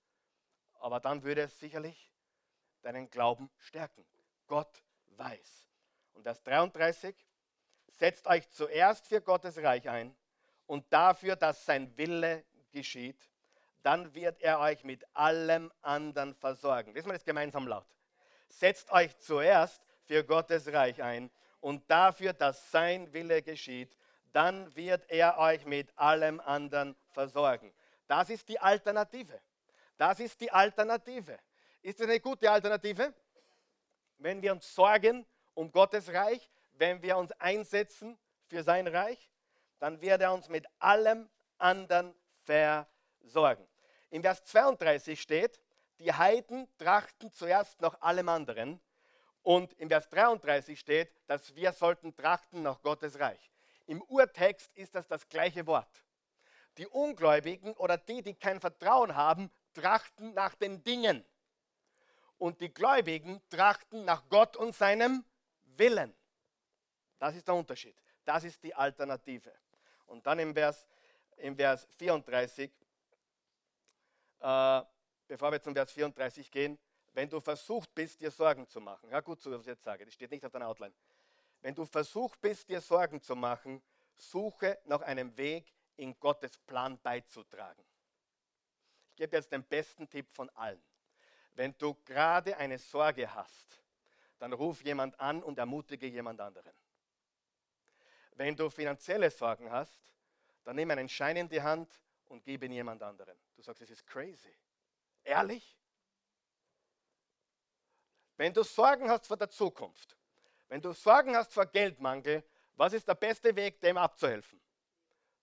aber dann würde es sicherlich deinen Glauben stärken. Gott weiß. Und Vers 33, setzt euch zuerst für Gottes Reich ein und dafür, dass sein Wille geschieht, dann wird er euch mit allem anderen versorgen. Lesen wir das gemeinsam laut. Setzt euch zuerst für Gottes Reich ein und dafür, dass sein Wille geschieht, dann wird er euch mit allem anderen versorgen. Das ist die Alternative. Das ist die Alternative. Ist das eine gute Alternative? Wenn wir uns sorgen um Gottes Reich, wenn wir uns einsetzen für sein Reich, dann wird er uns mit allem anderen versorgen. In Vers 32 steht, die Heiden trachten zuerst nach allem anderen. Und in Vers 33 steht, dass wir sollten trachten nach Gottes Reich. Im Urtext ist das das gleiche Wort. Die Ungläubigen oder die, die kein Vertrauen haben, trachten nach den Dingen. Und die Gläubigen trachten nach Gott und seinem Willen. Das ist der Unterschied. Das ist die Alternative. Und dann im Vers, im Vers 34, äh, bevor wir zum Vers 34 gehen, wenn du versucht bist, dir Sorgen zu machen, ja gut, so was ich jetzt sage, das steht nicht auf deiner Outline. Wenn du versucht bist, dir Sorgen zu machen, suche nach einem Weg, in Gottes Plan beizutragen. Ich gebe jetzt den besten Tipp von allen. Wenn du gerade eine Sorge hast, dann ruf jemand an und ermutige jemand anderen. Wenn du finanzielle Sorgen hast, dann nimm einen Schein in die Hand und gib ihn jemand anderen. Du sagst, es ist crazy. Ehrlich? Wenn du Sorgen hast vor der Zukunft, wenn du Sorgen hast vor Geldmangel, was ist der beste Weg, dem abzuhelfen?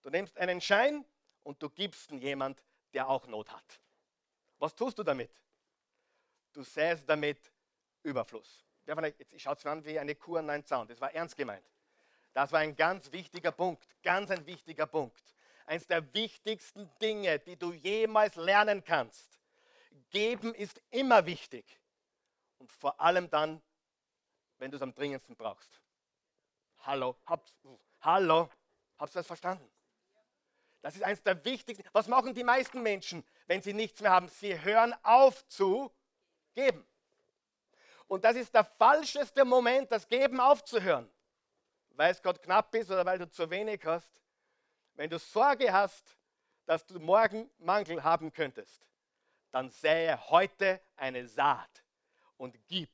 Du nimmst einen Schein und du gibst ihn jemand, der auch Not hat. Was tust du damit? Du säst damit Überfluss. Jetzt schaut es an wie eine Kur an einen Zaun. Das war ernst gemeint. Das war ein ganz wichtiger Punkt, ganz ein wichtiger Punkt. Eines der wichtigsten Dinge, die du jemals lernen kannst. Geben ist immer wichtig. Und vor allem dann, wenn du es am dringendsten brauchst. Hallo, habt, hallo, habt ihr das verstanden? Das ist eines der wichtigsten. Was machen die meisten Menschen, wenn sie nichts mehr haben? Sie hören auf zu geben. Und das ist der falscheste Moment, das Geben aufzuhören weil es gerade knapp ist oder weil du zu wenig hast, wenn du Sorge hast, dass du morgen Mangel haben könntest, dann sähe heute eine Saat und gib.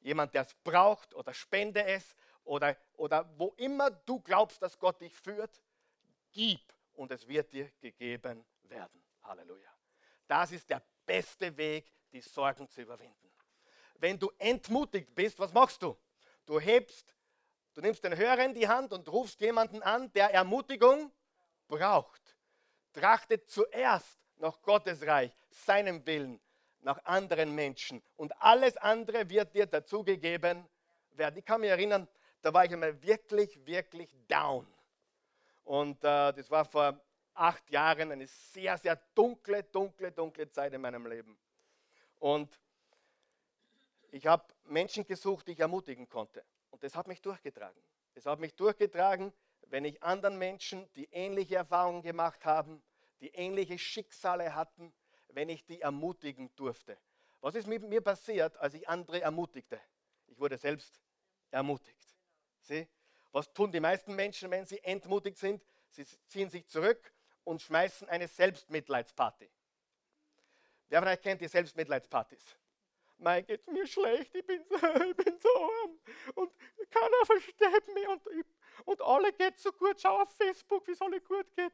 Jemand, der es braucht oder spende es oder, oder wo immer du glaubst, dass Gott dich führt, gib und es wird dir gegeben werden. Halleluja. Das ist der beste Weg, die Sorgen zu überwinden. Wenn du entmutigt bist, was machst du? Du hebst Du nimmst den Hörer in die Hand und rufst jemanden an, der Ermutigung braucht. Trachtet zuerst nach Gottes Reich, seinem Willen, nach anderen Menschen. Und alles andere wird dir dazugegeben werden. Ich kann mich erinnern, da war ich einmal wirklich, wirklich down. Und äh, das war vor acht Jahren eine sehr, sehr dunkle, dunkle, dunkle Zeit in meinem Leben. Und ich habe Menschen gesucht, die ich ermutigen konnte. Und das hat mich durchgetragen. Es hat mich durchgetragen, wenn ich anderen Menschen, die ähnliche Erfahrungen gemacht haben, die ähnliche Schicksale hatten, wenn ich die ermutigen durfte. Was ist mit mir passiert, als ich andere ermutigte? Ich wurde selbst ermutigt. Sieh? Was tun die meisten Menschen, wenn sie entmutigt sind? Sie ziehen sich zurück und schmeißen eine Selbstmitleidsparty. Wer von euch kennt die Selbstmitleidspartys? Mein geht mir schlecht, ich bin, ich bin so arm und keiner versteht mich und, und alle geht so gut. Schau auf Facebook, wie es alle gut geht.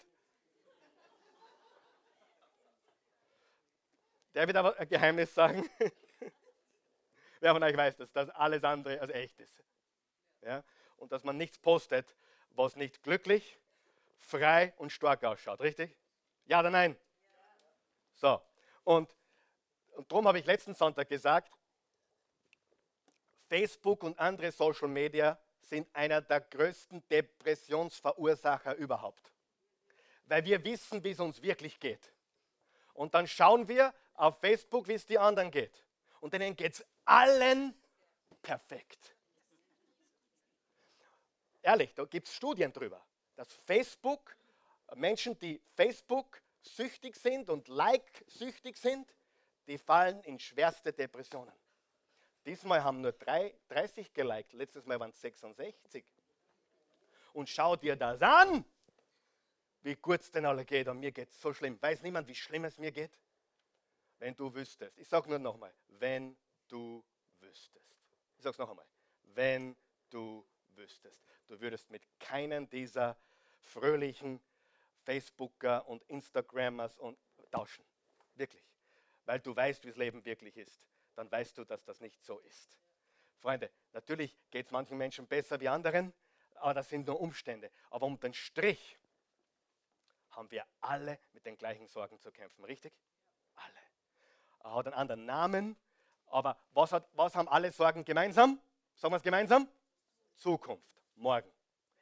Der wird aber ein Geheimnis sagen. Wer von euch weiß, dass das alles andere als echt ist. Ja? Und dass man nichts postet, was nicht glücklich, frei und stark ausschaut. Richtig? Ja oder nein? So. Und, und darum habe ich letzten Sonntag gesagt, Facebook und andere Social Media sind einer der größten Depressionsverursacher überhaupt. Weil wir wissen, wie es uns wirklich geht. Und dann schauen wir auf Facebook, wie es die anderen geht. Und denen geht es allen perfekt. Ehrlich, da gibt es Studien drüber, dass Facebook, Menschen, die Facebook süchtig sind und Like-süchtig sind, die fallen in schwerste Depressionen. Diesmal haben nur drei, 30 geliked, letztes Mal waren es 66. Und schau dir das an, wie gut es denn alle geht. Und mir geht es so schlimm. Weiß niemand, wie schlimm es mir geht? Wenn du wüsstest. Ich sage nur nochmal, wenn du wüsstest. Ich sage es noch einmal. Wenn du wüsstest. Du würdest mit keinen dieser fröhlichen Facebooker und Instagrammers und tauschen. Wirklich. Weil du weißt, wie das Leben wirklich ist. Dann weißt du, dass das nicht so ist. Freunde, natürlich geht es manchen Menschen besser wie anderen, aber das sind nur Umstände. Aber um den Strich haben wir alle mit den gleichen Sorgen zu kämpfen, richtig? Alle. Er hat einen anderen Namen, aber was, hat, was haben alle Sorgen gemeinsam? Sagen wir es gemeinsam? Zukunft, morgen.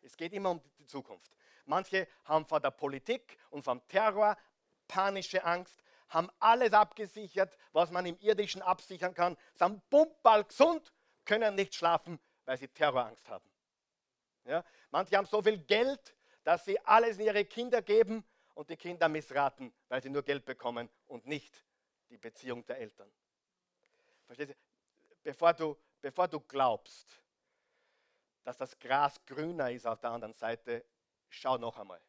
Es geht immer um die Zukunft. Manche haben vor der Politik und vom Terror panische Angst, haben alles abgesichert, was man im Irdischen absichern kann, sind bumpball gesund, können nicht schlafen, weil sie Terrorangst haben. Ja? Manche haben so viel Geld, dass sie alles in ihre Kinder geben und die Kinder missraten, weil sie nur Geld bekommen und nicht die Beziehung der Eltern. Verstehst du? Bevor du, bevor du glaubst, dass das Gras grüner ist auf der anderen Seite, schau noch einmal.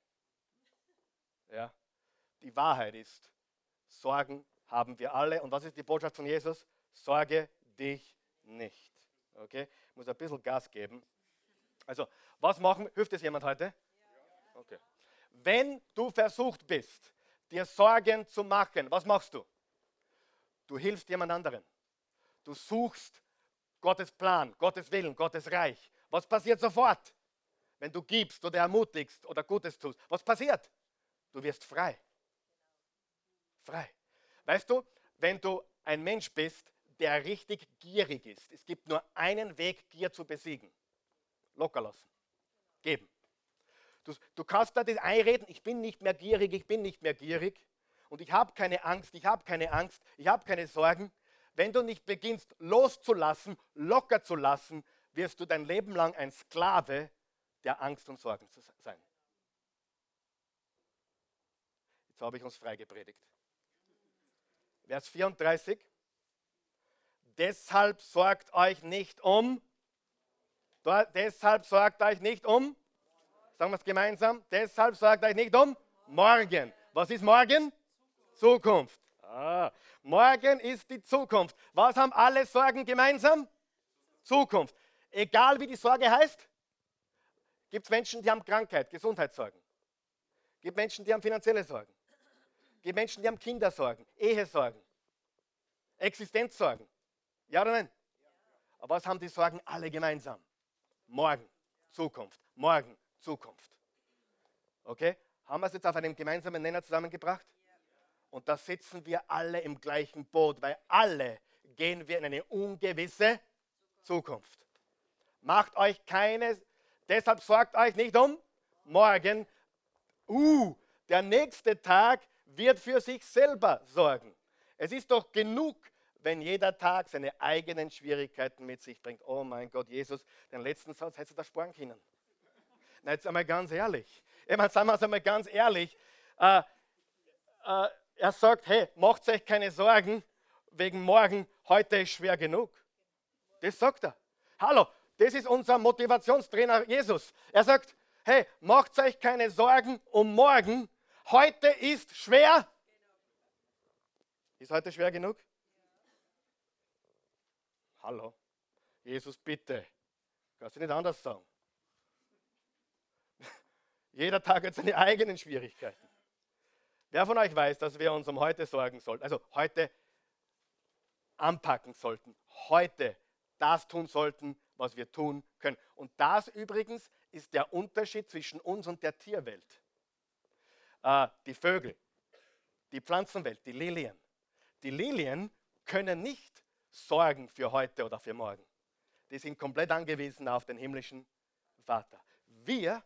Ja? Die Wahrheit ist, Sorgen haben wir alle. Und was ist die Botschaft von Jesus? Sorge dich nicht. Okay? Ich muss ein bisschen Gas geben. Also, was machen? Hilft es jemand heute? Okay. Wenn du versucht bist, dir Sorgen zu machen, was machst du? Du hilfst jemand anderen. Du suchst Gottes Plan, Gottes Willen, Gottes Reich. Was passiert sofort, wenn du gibst oder ermutigst oder Gutes tust? Was passiert? Du wirst frei. Frei. Weißt du, wenn du ein Mensch bist, der richtig gierig ist, es gibt nur einen Weg, Gier zu besiegen. Locker lassen. Geben. Du, du kannst da das einreden, ich bin nicht mehr gierig, ich bin nicht mehr gierig und ich habe keine Angst, ich habe keine Angst, ich habe keine Sorgen. Wenn du nicht beginnst loszulassen, locker zu lassen, wirst du dein Leben lang ein Sklave der Angst und Sorgen sein. Jetzt habe ich uns frei gepredigt. Vers 34. Deshalb sorgt euch nicht um. Deshalb sorgt euch nicht um. Sagen wir es gemeinsam. Deshalb sorgt euch nicht um morgen. Was ist morgen? Zukunft. Ah, morgen ist die Zukunft. Was haben alle Sorgen gemeinsam? Zukunft. Egal wie die Sorge heißt, gibt es Menschen, die haben Krankheit, Gesundheitssorgen. Gibt Menschen, die haben finanzielle Sorgen. Gibt Menschen, die haben Kindersorgen, Ehesorgen, Existenzsorgen. Ja oder nein? Aber was haben die Sorgen alle gemeinsam? Morgen, Zukunft, morgen, Zukunft. Okay? Haben wir es jetzt auf einem gemeinsamen Nenner zusammengebracht? Und da sitzen wir alle im gleichen Boot, weil alle gehen wir in eine ungewisse Zukunft. Macht euch keine, deshalb sorgt euch nicht um morgen. Uh, Der nächste Tag wird für sich selber sorgen. Es ist doch genug, wenn jeder Tag seine eigenen Schwierigkeiten mit sich bringt. Oh mein Gott, Jesus, den letzten Satz hättest du da sparen können. Na, jetzt einmal ganz ehrlich. Ich meine, sagen wir es einmal ganz ehrlich. Äh, äh, er sagt, hey, macht euch keine Sorgen wegen morgen, heute ist schwer genug. Das sagt er. Hallo, das ist unser Motivationstrainer Jesus. Er sagt, hey, macht euch keine Sorgen um morgen, heute ist schwer. Ist heute schwer genug? Hallo, Jesus, bitte. Kannst du nicht anders sagen? Jeder Tag hat seine eigenen Schwierigkeiten. Wer von euch weiß, dass wir uns um heute sorgen sollten? Also heute anpacken sollten. Heute das tun sollten, was wir tun können. Und das übrigens ist der Unterschied zwischen uns und der Tierwelt. Äh, die Vögel, die Pflanzenwelt, die Lilien. Die Lilien können nicht sorgen für heute oder für morgen. Die sind komplett angewiesen auf den himmlischen Vater. Wir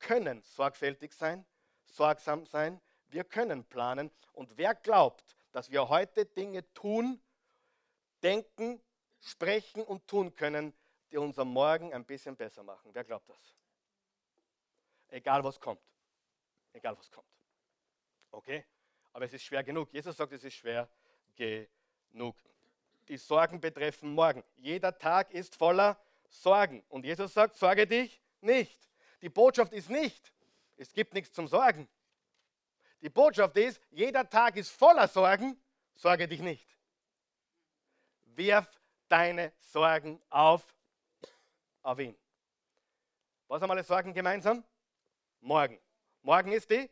können sorgfältig sein, sorgsam sein, wir können planen. Und wer glaubt, dass wir heute Dinge tun, denken, sprechen und tun können, die unser Morgen ein bisschen besser machen. Wer glaubt das? Egal was kommt. Egal was kommt. Okay? Aber es ist schwer genug. Jesus sagt, es ist schwer genug. Die Sorgen betreffen morgen. Jeder Tag ist voller Sorgen. Und Jesus sagt, sorge dich nicht. Die Botschaft ist nicht, es gibt nichts zum Sorgen. Die Botschaft ist, jeder Tag ist voller Sorgen, sorge dich nicht. Wirf deine Sorgen auf, auf ihn. Was haben alle Sorgen gemeinsam? Morgen. Morgen ist die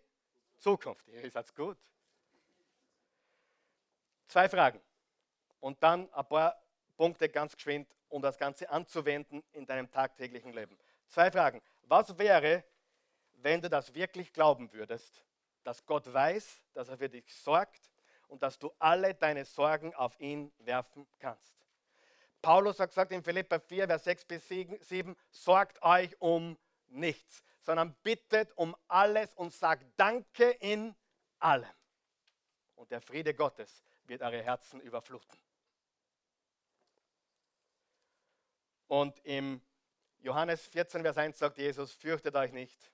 Zukunft. Ihr seid gut. Zwei Fragen und dann ein paar Punkte ganz geschwind, um das Ganze anzuwenden in deinem tagtäglichen Leben. Zwei Fragen. Was wäre, wenn du das wirklich glauben würdest, dass Gott weiß, dass er für dich sorgt und dass du alle deine Sorgen auf ihn werfen kannst? Paulus hat gesagt in Philippa 4, Vers 6 bis 7, sorgt euch um nichts, sondern bittet um alles und sagt Danke in allem. Und der Friede Gottes wird eure Herzen überfluten. Und im Johannes 14, Vers 1 sagt Jesus, fürchtet euch nicht,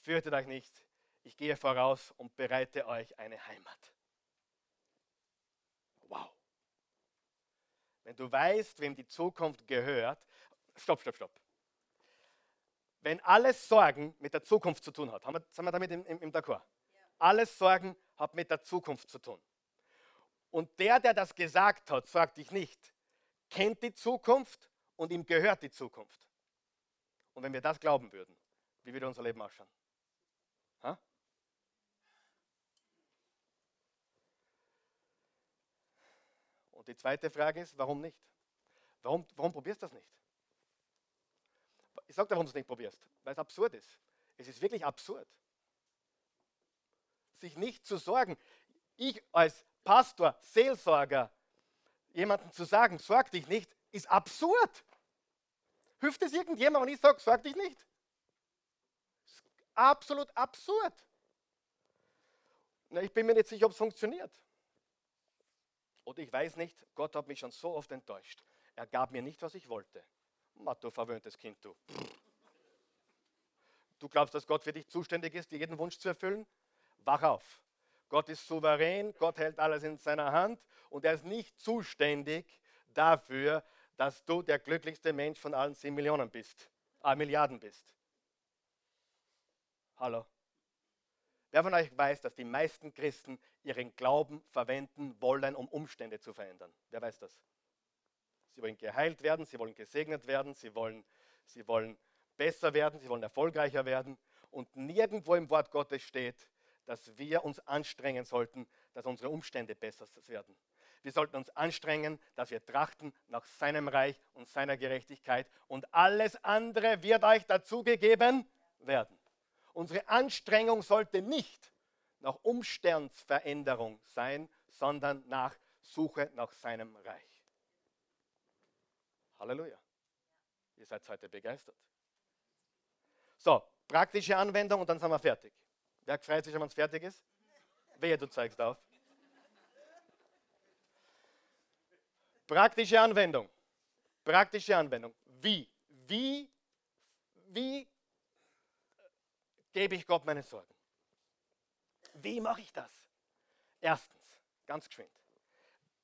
fürchtet euch nicht, ich gehe voraus und bereite euch eine Heimat. Wenn du weißt, wem die Zukunft gehört, stopp, stopp, stopp. Wenn alles Sorgen mit der Zukunft zu tun hat, haben wir, sind wir damit im, im, im D'accord? Ja. Alles Sorgen hat mit der Zukunft zu tun. Und der, der das gesagt hat, sagt dich nicht, kennt die Zukunft und ihm gehört die Zukunft. Und wenn wir das glauben würden, wie würde unser Leben ausschauen? Ha? Und die zweite Frage ist, warum nicht? Warum, warum probierst du das nicht? Ich sage dir, warum du es nicht probierst. Weil es absurd ist. Es ist wirklich absurd. Sich nicht zu sorgen. Ich als Pastor, Seelsorger, jemandem zu sagen, sorg dich nicht, ist absurd. Hilft es irgendjemand, wenn ich sage, sorg dich nicht? ist absolut absurd. Na, ich bin mir nicht sicher, ob es funktioniert. Und ich weiß nicht, Gott hat mich schon so oft enttäuscht. Er gab mir nicht, was ich wollte. Ma, du verwöhntes Kind, du. Du glaubst, dass Gott für dich zuständig ist, dir jeden Wunsch zu erfüllen? Wach auf. Gott ist souverän, Gott hält alles in seiner Hand und er ist nicht zuständig dafür, dass du der glücklichste Mensch von allen 10 Millionen bist, äh, Milliarden bist. Hallo. Wer von euch weiß, dass die meisten Christen ihren Glauben verwenden wollen, um Umstände zu verändern? Wer weiß das? Sie wollen geheilt werden, sie wollen gesegnet werden, sie wollen, sie wollen besser werden, sie wollen erfolgreicher werden. Und nirgendwo im Wort Gottes steht, dass wir uns anstrengen sollten, dass unsere Umstände besser werden. Wir sollten uns anstrengen, dass wir trachten nach seinem Reich und seiner Gerechtigkeit und alles andere wird euch dazugegeben werden. Unsere Anstrengung sollte nicht nach Umstandsveränderung sein, sondern nach Suche nach seinem Reich. Halleluja. Ihr seid heute begeistert. So, praktische Anwendung und dann sind wir fertig. Wer freut sich, wenn es fertig ist? Wehe, du zeigst auf. Praktische Anwendung. Praktische Anwendung. Wie? Wie? Wie gebe ich Gott meine Sorgen? Wie mache ich das? Erstens, ganz geschwind.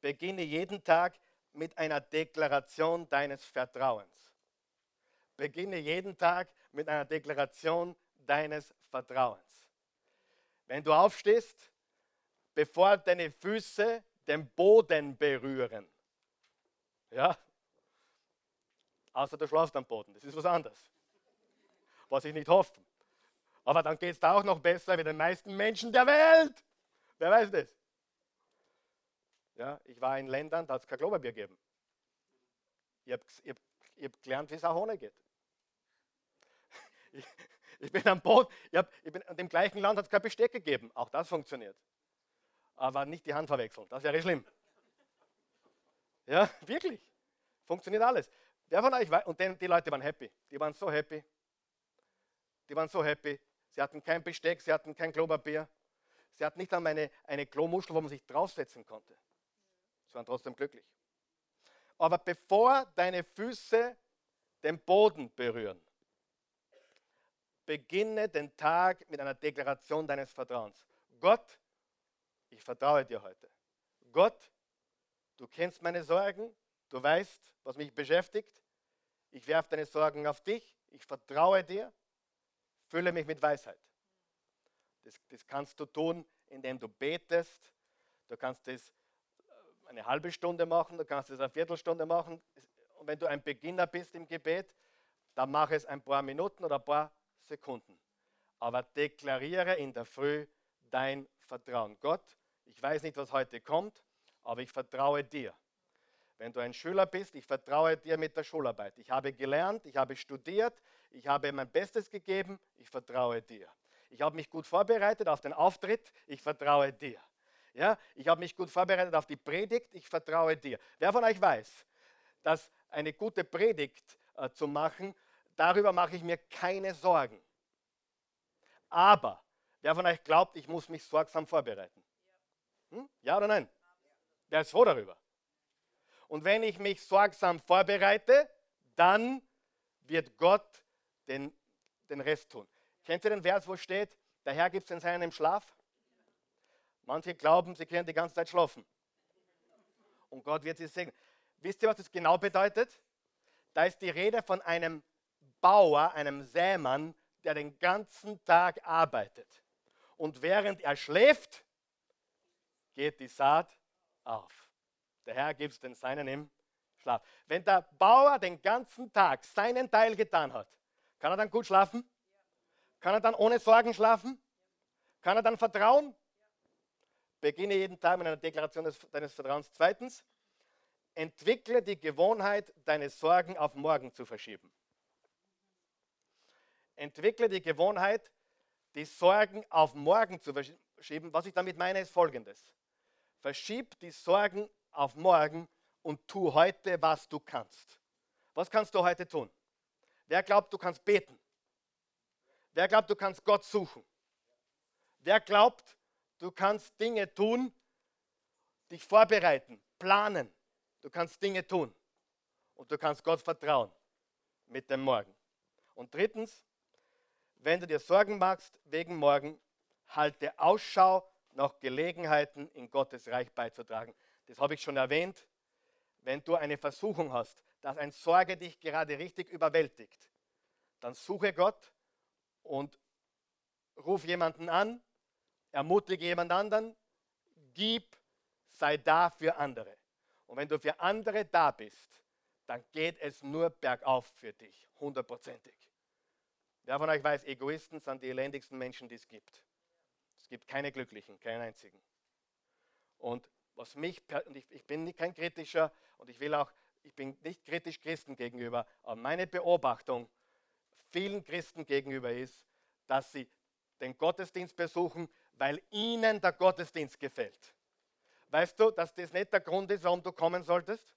Beginne jeden Tag mit einer Deklaration deines Vertrauens. Beginne jeden Tag mit einer Deklaration deines Vertrauens. Wenn du aufstehst, bevor deine Füße den Boden berühren, ja, außer du schlafst am Boden, das ist was anderes, was ich nicht hoffe. Aber dann geht es da auch noch besser wie den meisten Menschen der Welt. Wer weiß das? Ja, ich war in Ländern, da hat es kein Klopapier gegeben. Ich habe hab, hab gelernt, wie es auch ohne geht. Ich, ich bin am Boot, ich, hab, ich bin, in dem gleichen Land hat es kein Besteck gegeben. Auch das funktioniert. Aber nicht die Hand verwechseln, das wäre schlimm. Ja, wirklich. Funktioniert alles. Wer von euch weiß, und die Leute waren happy. Die waren so happy. Die waren so happy. Sie hatten kein Besteck, sie hatten kein Klopapier. Sie hatten nicht einmal eine, eine Klomuschel, wo man sich draufsetzen konnte. Sie waren trotzdem glücklich. Aber bevor deine Füße den Boden berühren, beginne den Tag mit einer Deklaration deines Vertrauens. Gott, ich vertraue dir heute. Gott, du kennst meine Sorgen, du weißt, was mich beschäftigt. Ich werfe deine Sorgen auf dich, ich vertraue dir, fülle mich mit Weisheit. Das, das kannst du tun, indem du betest. Du kannst das eine halbe Stunde machen, du kannst es eine Viertelstunde machen. Und wenn du ein Beginner bist im Gebet, dann mach es ein paar Minuten oder ein paar Sekunden. Aber deklariere in der Früh dein Vertrauen. Gott, ich weiß nicht, was heute kommt, aber ich vertraue dir. Wenn du ein Schüler bist, ich vertraue dir mit der Schularbeit. Ich habe gelernt, ich habe studiert, ich habe mein Bestes gegeben, ich vertraue dir. Ich habe mich gut vorbereitet auf den Auftritt, ich vertraue dir. Ja, ich habe mich gut vorbereitet auf die Predigt, ich vertraue dir. Wer von euch weiß, dass eine gute Predigt äh, zu machen, darüber mache ich mir keine Sorgen. Aber wer von euch glaubt, ich muss mich sorgsam vorbereiten? Hm? Ja oder nein? Wer ist froh darüber? Und wenn ich mich sorgsam vorbereite, dann wird Gott den, den Rest tun. Kennt ihr den Vers, wo steht, der Herr gibt es in seinem Schlaf? Manche glauben, sie können die ganze Zeit schlafen. Und Gott wird sie segnen. Wisst ihr, was das genau bedeutet? Da ist die Rede von einem Bauer, einem Sämann, der den ganzen Tag arbeitet. Und während er schläft, geht die Saat auf. Der Herr gibt es den Seinen im Schlaf. Wenn der Bauer den ganzen Tag seinen Teil getan hat, kann er dann gut schlafen? Kann er dann ohne Sorgen schlafen? Kann er dann vertrauen? Beginne jeden Tag mit einer Deklaration des, deines Vertrauens. Zweitens, entwickle die Gewohnheit, deine Sorgen auf morgen zu verschieben. Entwickle die Gewohnheit, die Sorgen auf morgen zu verschieben. Was ich damit meine, ist folgendes. Verschieb die Sorgen auf morgen und tu heute, was du kannst. Was kannst du heute tun? Wer glaubt, du kannst beten? Wer glaubt, du kannst Gott suchen? Wer glaubt, Du kannst Dinge tun, dich vorbereiten, planen. Du kannst Dinge tun. Und du kannst Gott vertrauen mit dem Morgen. Und drittens, wenn du dir Sorgen machst wegen morgen, halte Ausschau nach Gelegenheiten in Gottes Reich beizutragen. Das habe ich schon erwähnt. Wenn du eine Versuchung hast, dass ein Sorge dich gerade richtig überwältigt, dann suche Gott und ruf jemanden an, ermutige jemand anderen, gib, sei da für andere. Und wenn du für andere da bist, dann geht es nur bergauf für dich, hundertprozentig. Wer von euch weiß, Egoisten sind die elendigsten Menschen, die es gibt. Es gibt keine Glücklichen, keinen einzigen. Und was mich, und ich, ich bin kein kritischer und ich will auch, ich bin nicht kritisch Christen gegenüber, aber meine Beobachtung vielen Christen gegenüber ist, dass sie den Gottesdienst besuchen, weil ihnen der Gottesdienst gefällt. Weißt du, dass das nicht der Grund ist, warum du kommen solltest?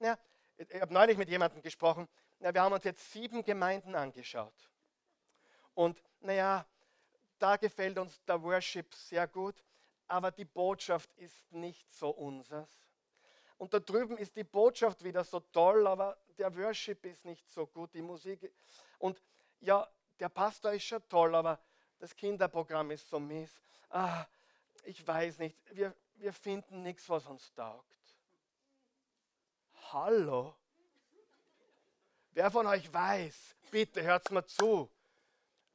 Ja, ich habe neulich mit jemandem gesprochen. Ja, wir haben uns jetzt sieben Gemeinden angeschaut. Und naja, da gefällt uns der Worship sehr gut, aber die Botschaft ist nicht so unseres. Und da drüben ist die Botschaft wieder so toll, aber der Worship ist nicht so gut, die Musik. Und ja, der Pastor ist schon toll, aber das Kinderprogramm ist so mies. Ah, ich weiß nicht, wir, wir finden nichts, was uns taugt. Hallo? Wer von euch weiß, bitte hört mir zu.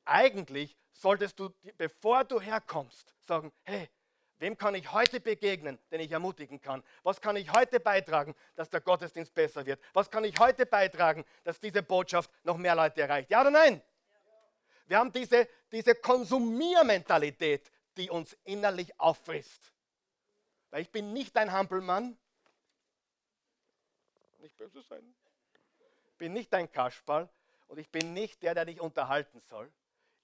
Eigentlich solltest du, bevor du herkommst, sagen, hey, wem kann ich heute begegnen, den ich ermutigen kann? Was kann ich heute beitragen, dass der Gottesdienst besser wird? Was kann ich heute beitragen, dass diese Botschaft noch mehr Leute erreicht? Ja oder nein? Wir haben diese, diese Konsumiermentalität, die uns innerlich auffrisst. Weil ich bin nicht ein Hampelmann, nicht böse sein, bin nicht ein Kasperl und ich bin nicht der, der dich unterhalten soll.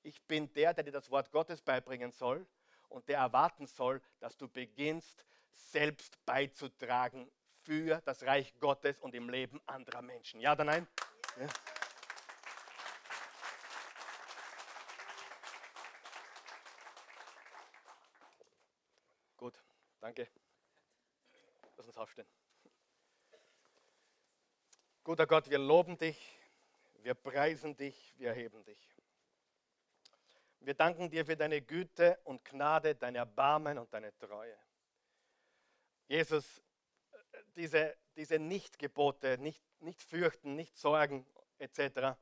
Ich bin der, der dir das Wort Gottes beibringen soll und der erwarten soll, dass du beginnst, selbst beizutragen für das Reich Gottes und im Leben anderer Menschen. Ja oder nein? Ja. Gut, danke. Lass uns aufstehen. Guter Gott, wir loben dich, wir preisen dich, wir erheben dich. Wir danken dir für deine Güte und Gnade, dein Erbarmen und deine Treue. Jesus, diese, diese Nichtgebote, nicht, nicht fürchten, nicht sorgen etc.,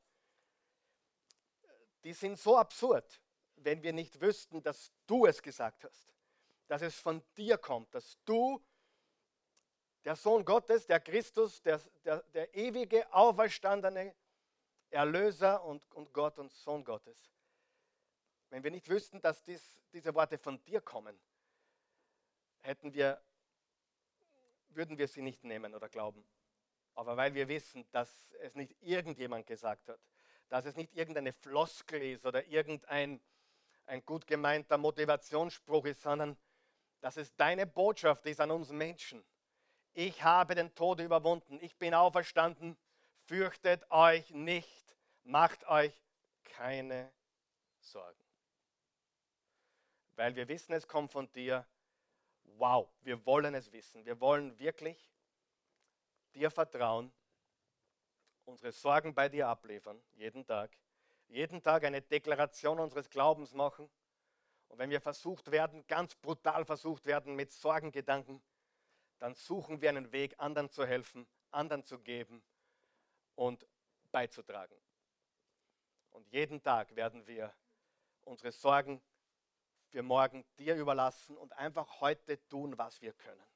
die sind so absurd, wenn wir nicht wüssten, dass du es gesagt hast, dass es von dir kommt, dass du der Sohn Gottes, der Christus, der, der, der ewige, auferstandene Erlöser und, und Gott und Sohn Gottes. Wenn wir nicht wüssten, dass dies, diese Worte von dir kommen, hätten wir, würden wir sie nicht nehmen oder glauben. Aber weil wir wissen, dass es nicht irgendjemand gesagt hat, dass es nicht irgendeine Floskel ist oder irgendein ein gut gemeinter Motivationsspruch ist, sondern dass es deine Botschaft ist an uns Menschen ich habe den Tod überwunden, ich bin auferstanden, fürchtet euch nicht, macht euch keine Sorgen. Weil wir wissen, es kommt von dir. Wow, wir wollen es wissen. Wir wollen wirklich dir vertrauen, unsere Sorgen bei dir abliefern, jeden Tag. Jeden Tag eine Deklaration unseres Glaubens machen. Und wenn wir versucht werden, ganz brutal versucht werden mit Sorgengedanken, dann suchen wir einen Weg, anderen zu helfen, anderen zu geben und beizutragen. Und jeden Tag werden wir unsere Sorgen für morgen dir überlassen und einfach heute tun, was wir können.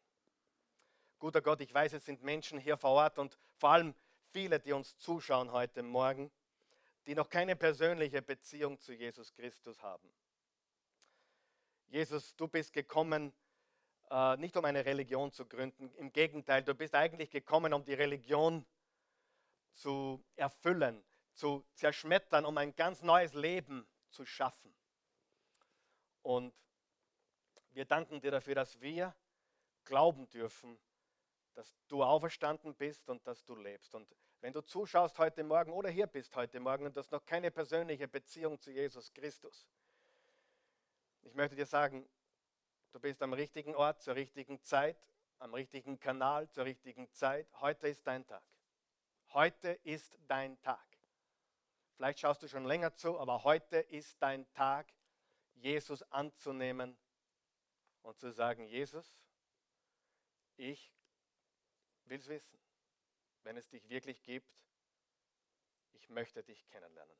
Guter Gott, ich weiß, es sind Menschen hier vor Ort und vor allem viele, die uns zuschauen heute Morgen, die noch keine persönliche Beziehung zu Jesus Christus haben. Jesus, du bist gekommen, äh, nicht um eine Religion zu gründen. Im Gegenteil, du bist eigentlich gekommen, um die Religion zu erfüllen, zu zerschmettern, um ein ganz neues Leben zu schaffen. Und wir danken dir dafür, dass wir glauben dürfen, dass du auferstanden bist und dass du lebst. Und wenn du zuschaust heute Morgen oder hier bist heute Morgen und hast noch keine persönliche Beziehung zu Jesus Christus, ich möchte dir sagen, Du bist am richtigen Ort, zur richtigen Zeit, am richtigen Kanal, zur richtigen Zeit. Heute ist dein Tag. Heute ist dein Tag. Vielleicht schaust du schon länger zu, aber heute ist dein Tag, Jesus anzunehmen und zu sagen, Jesus, ich will es wissen, wenn es dich wirklich gibt, ich möchte dich kennenlernen.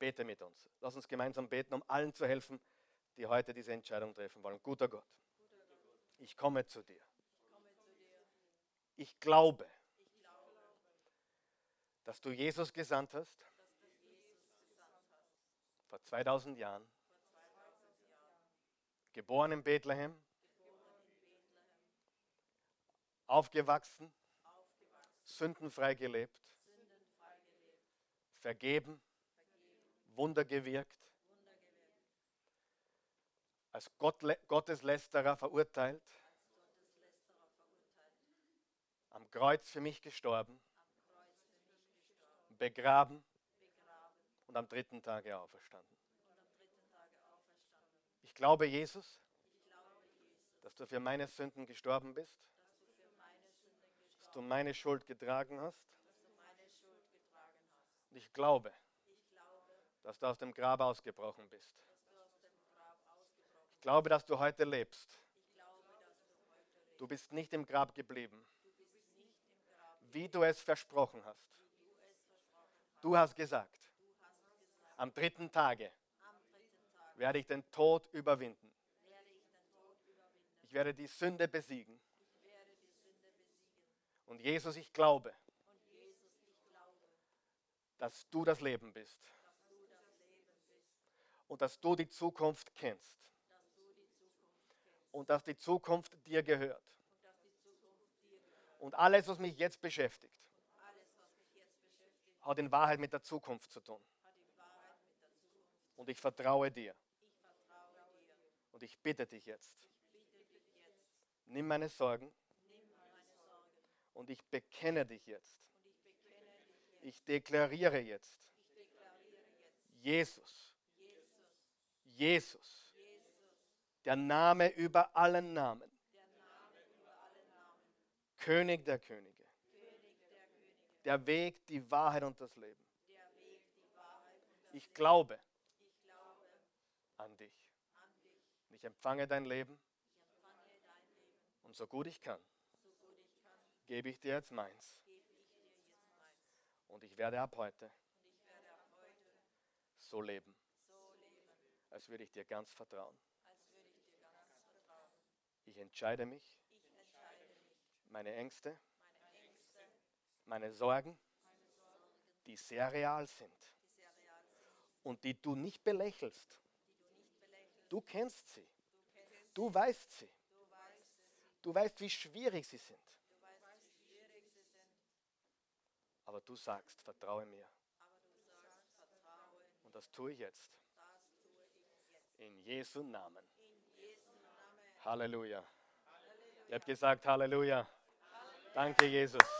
Bete mit uns. Lass uns gemeinsam beten, um allen zu helfen, die heute diese Entscheidung treffen wollen. Guter Gott, ich komme zu dir. Ich glaube, dass du Jesus gesandt hast vor 2000 Jahren, geboren in Bethlehem, aufgewachsen, sündenfrei gelebt, vergeben, Wunder gewirkt, als Gott, Gotteslästerer verurteilt, am Kreuz für mich gestorben, begraben und am dritten Tage auferstanden. glaube, Jesus, dass du für meine Sünden gestorben bist, dass du meine Schuld getragen hast. Und ich glaube, dass du aus dem Grab ausgebrochen bist. Ich glaube, dass du heute lebst. Du bist nicht im Grab geblieben, wie du es versprochen hast. Du hast gesagt, am dritten Tage werde ich den Tod überwinden. Ich werde die Sünde besiegen. Und Jesus, ich glaube, dass du das Leben bist und dass du die Zukunft kennst und dass die Zukunft dir gehört. Und alles, was mich jetzt beschäftigt, hat in Wahrheit mit der Zukunft zu tun. Und ich vertraue dir. Und ich bitte dich jetzt, nimm meine Sorgen und ich bekenne dich jetzt. Ich deklariere jetzt, Jesus, Jesus, der Name über allen Namen, König der Könige, der Weg, die Wahrheit und das Leben. Ich glaube an dich. Ich empfange dein Leben und so gut ich kann, gebe ich dir jetzt meins. Und ich werde ab heute so leben, als würde ich dir ganz vertrauen. Ich entscheide mich, meine Ängste, meine Sorgen, die sehr real sind und die du nicht belächelst. Du kennst sie. Du weißt sie. Du weißt, wie schwierig sie sind. Aber du sagst, vertraue mir. Und das tue ich jetzt. In Jesu Namen. Halleluja. Ich habe gesagt, Halleluja. Danke, Jesus.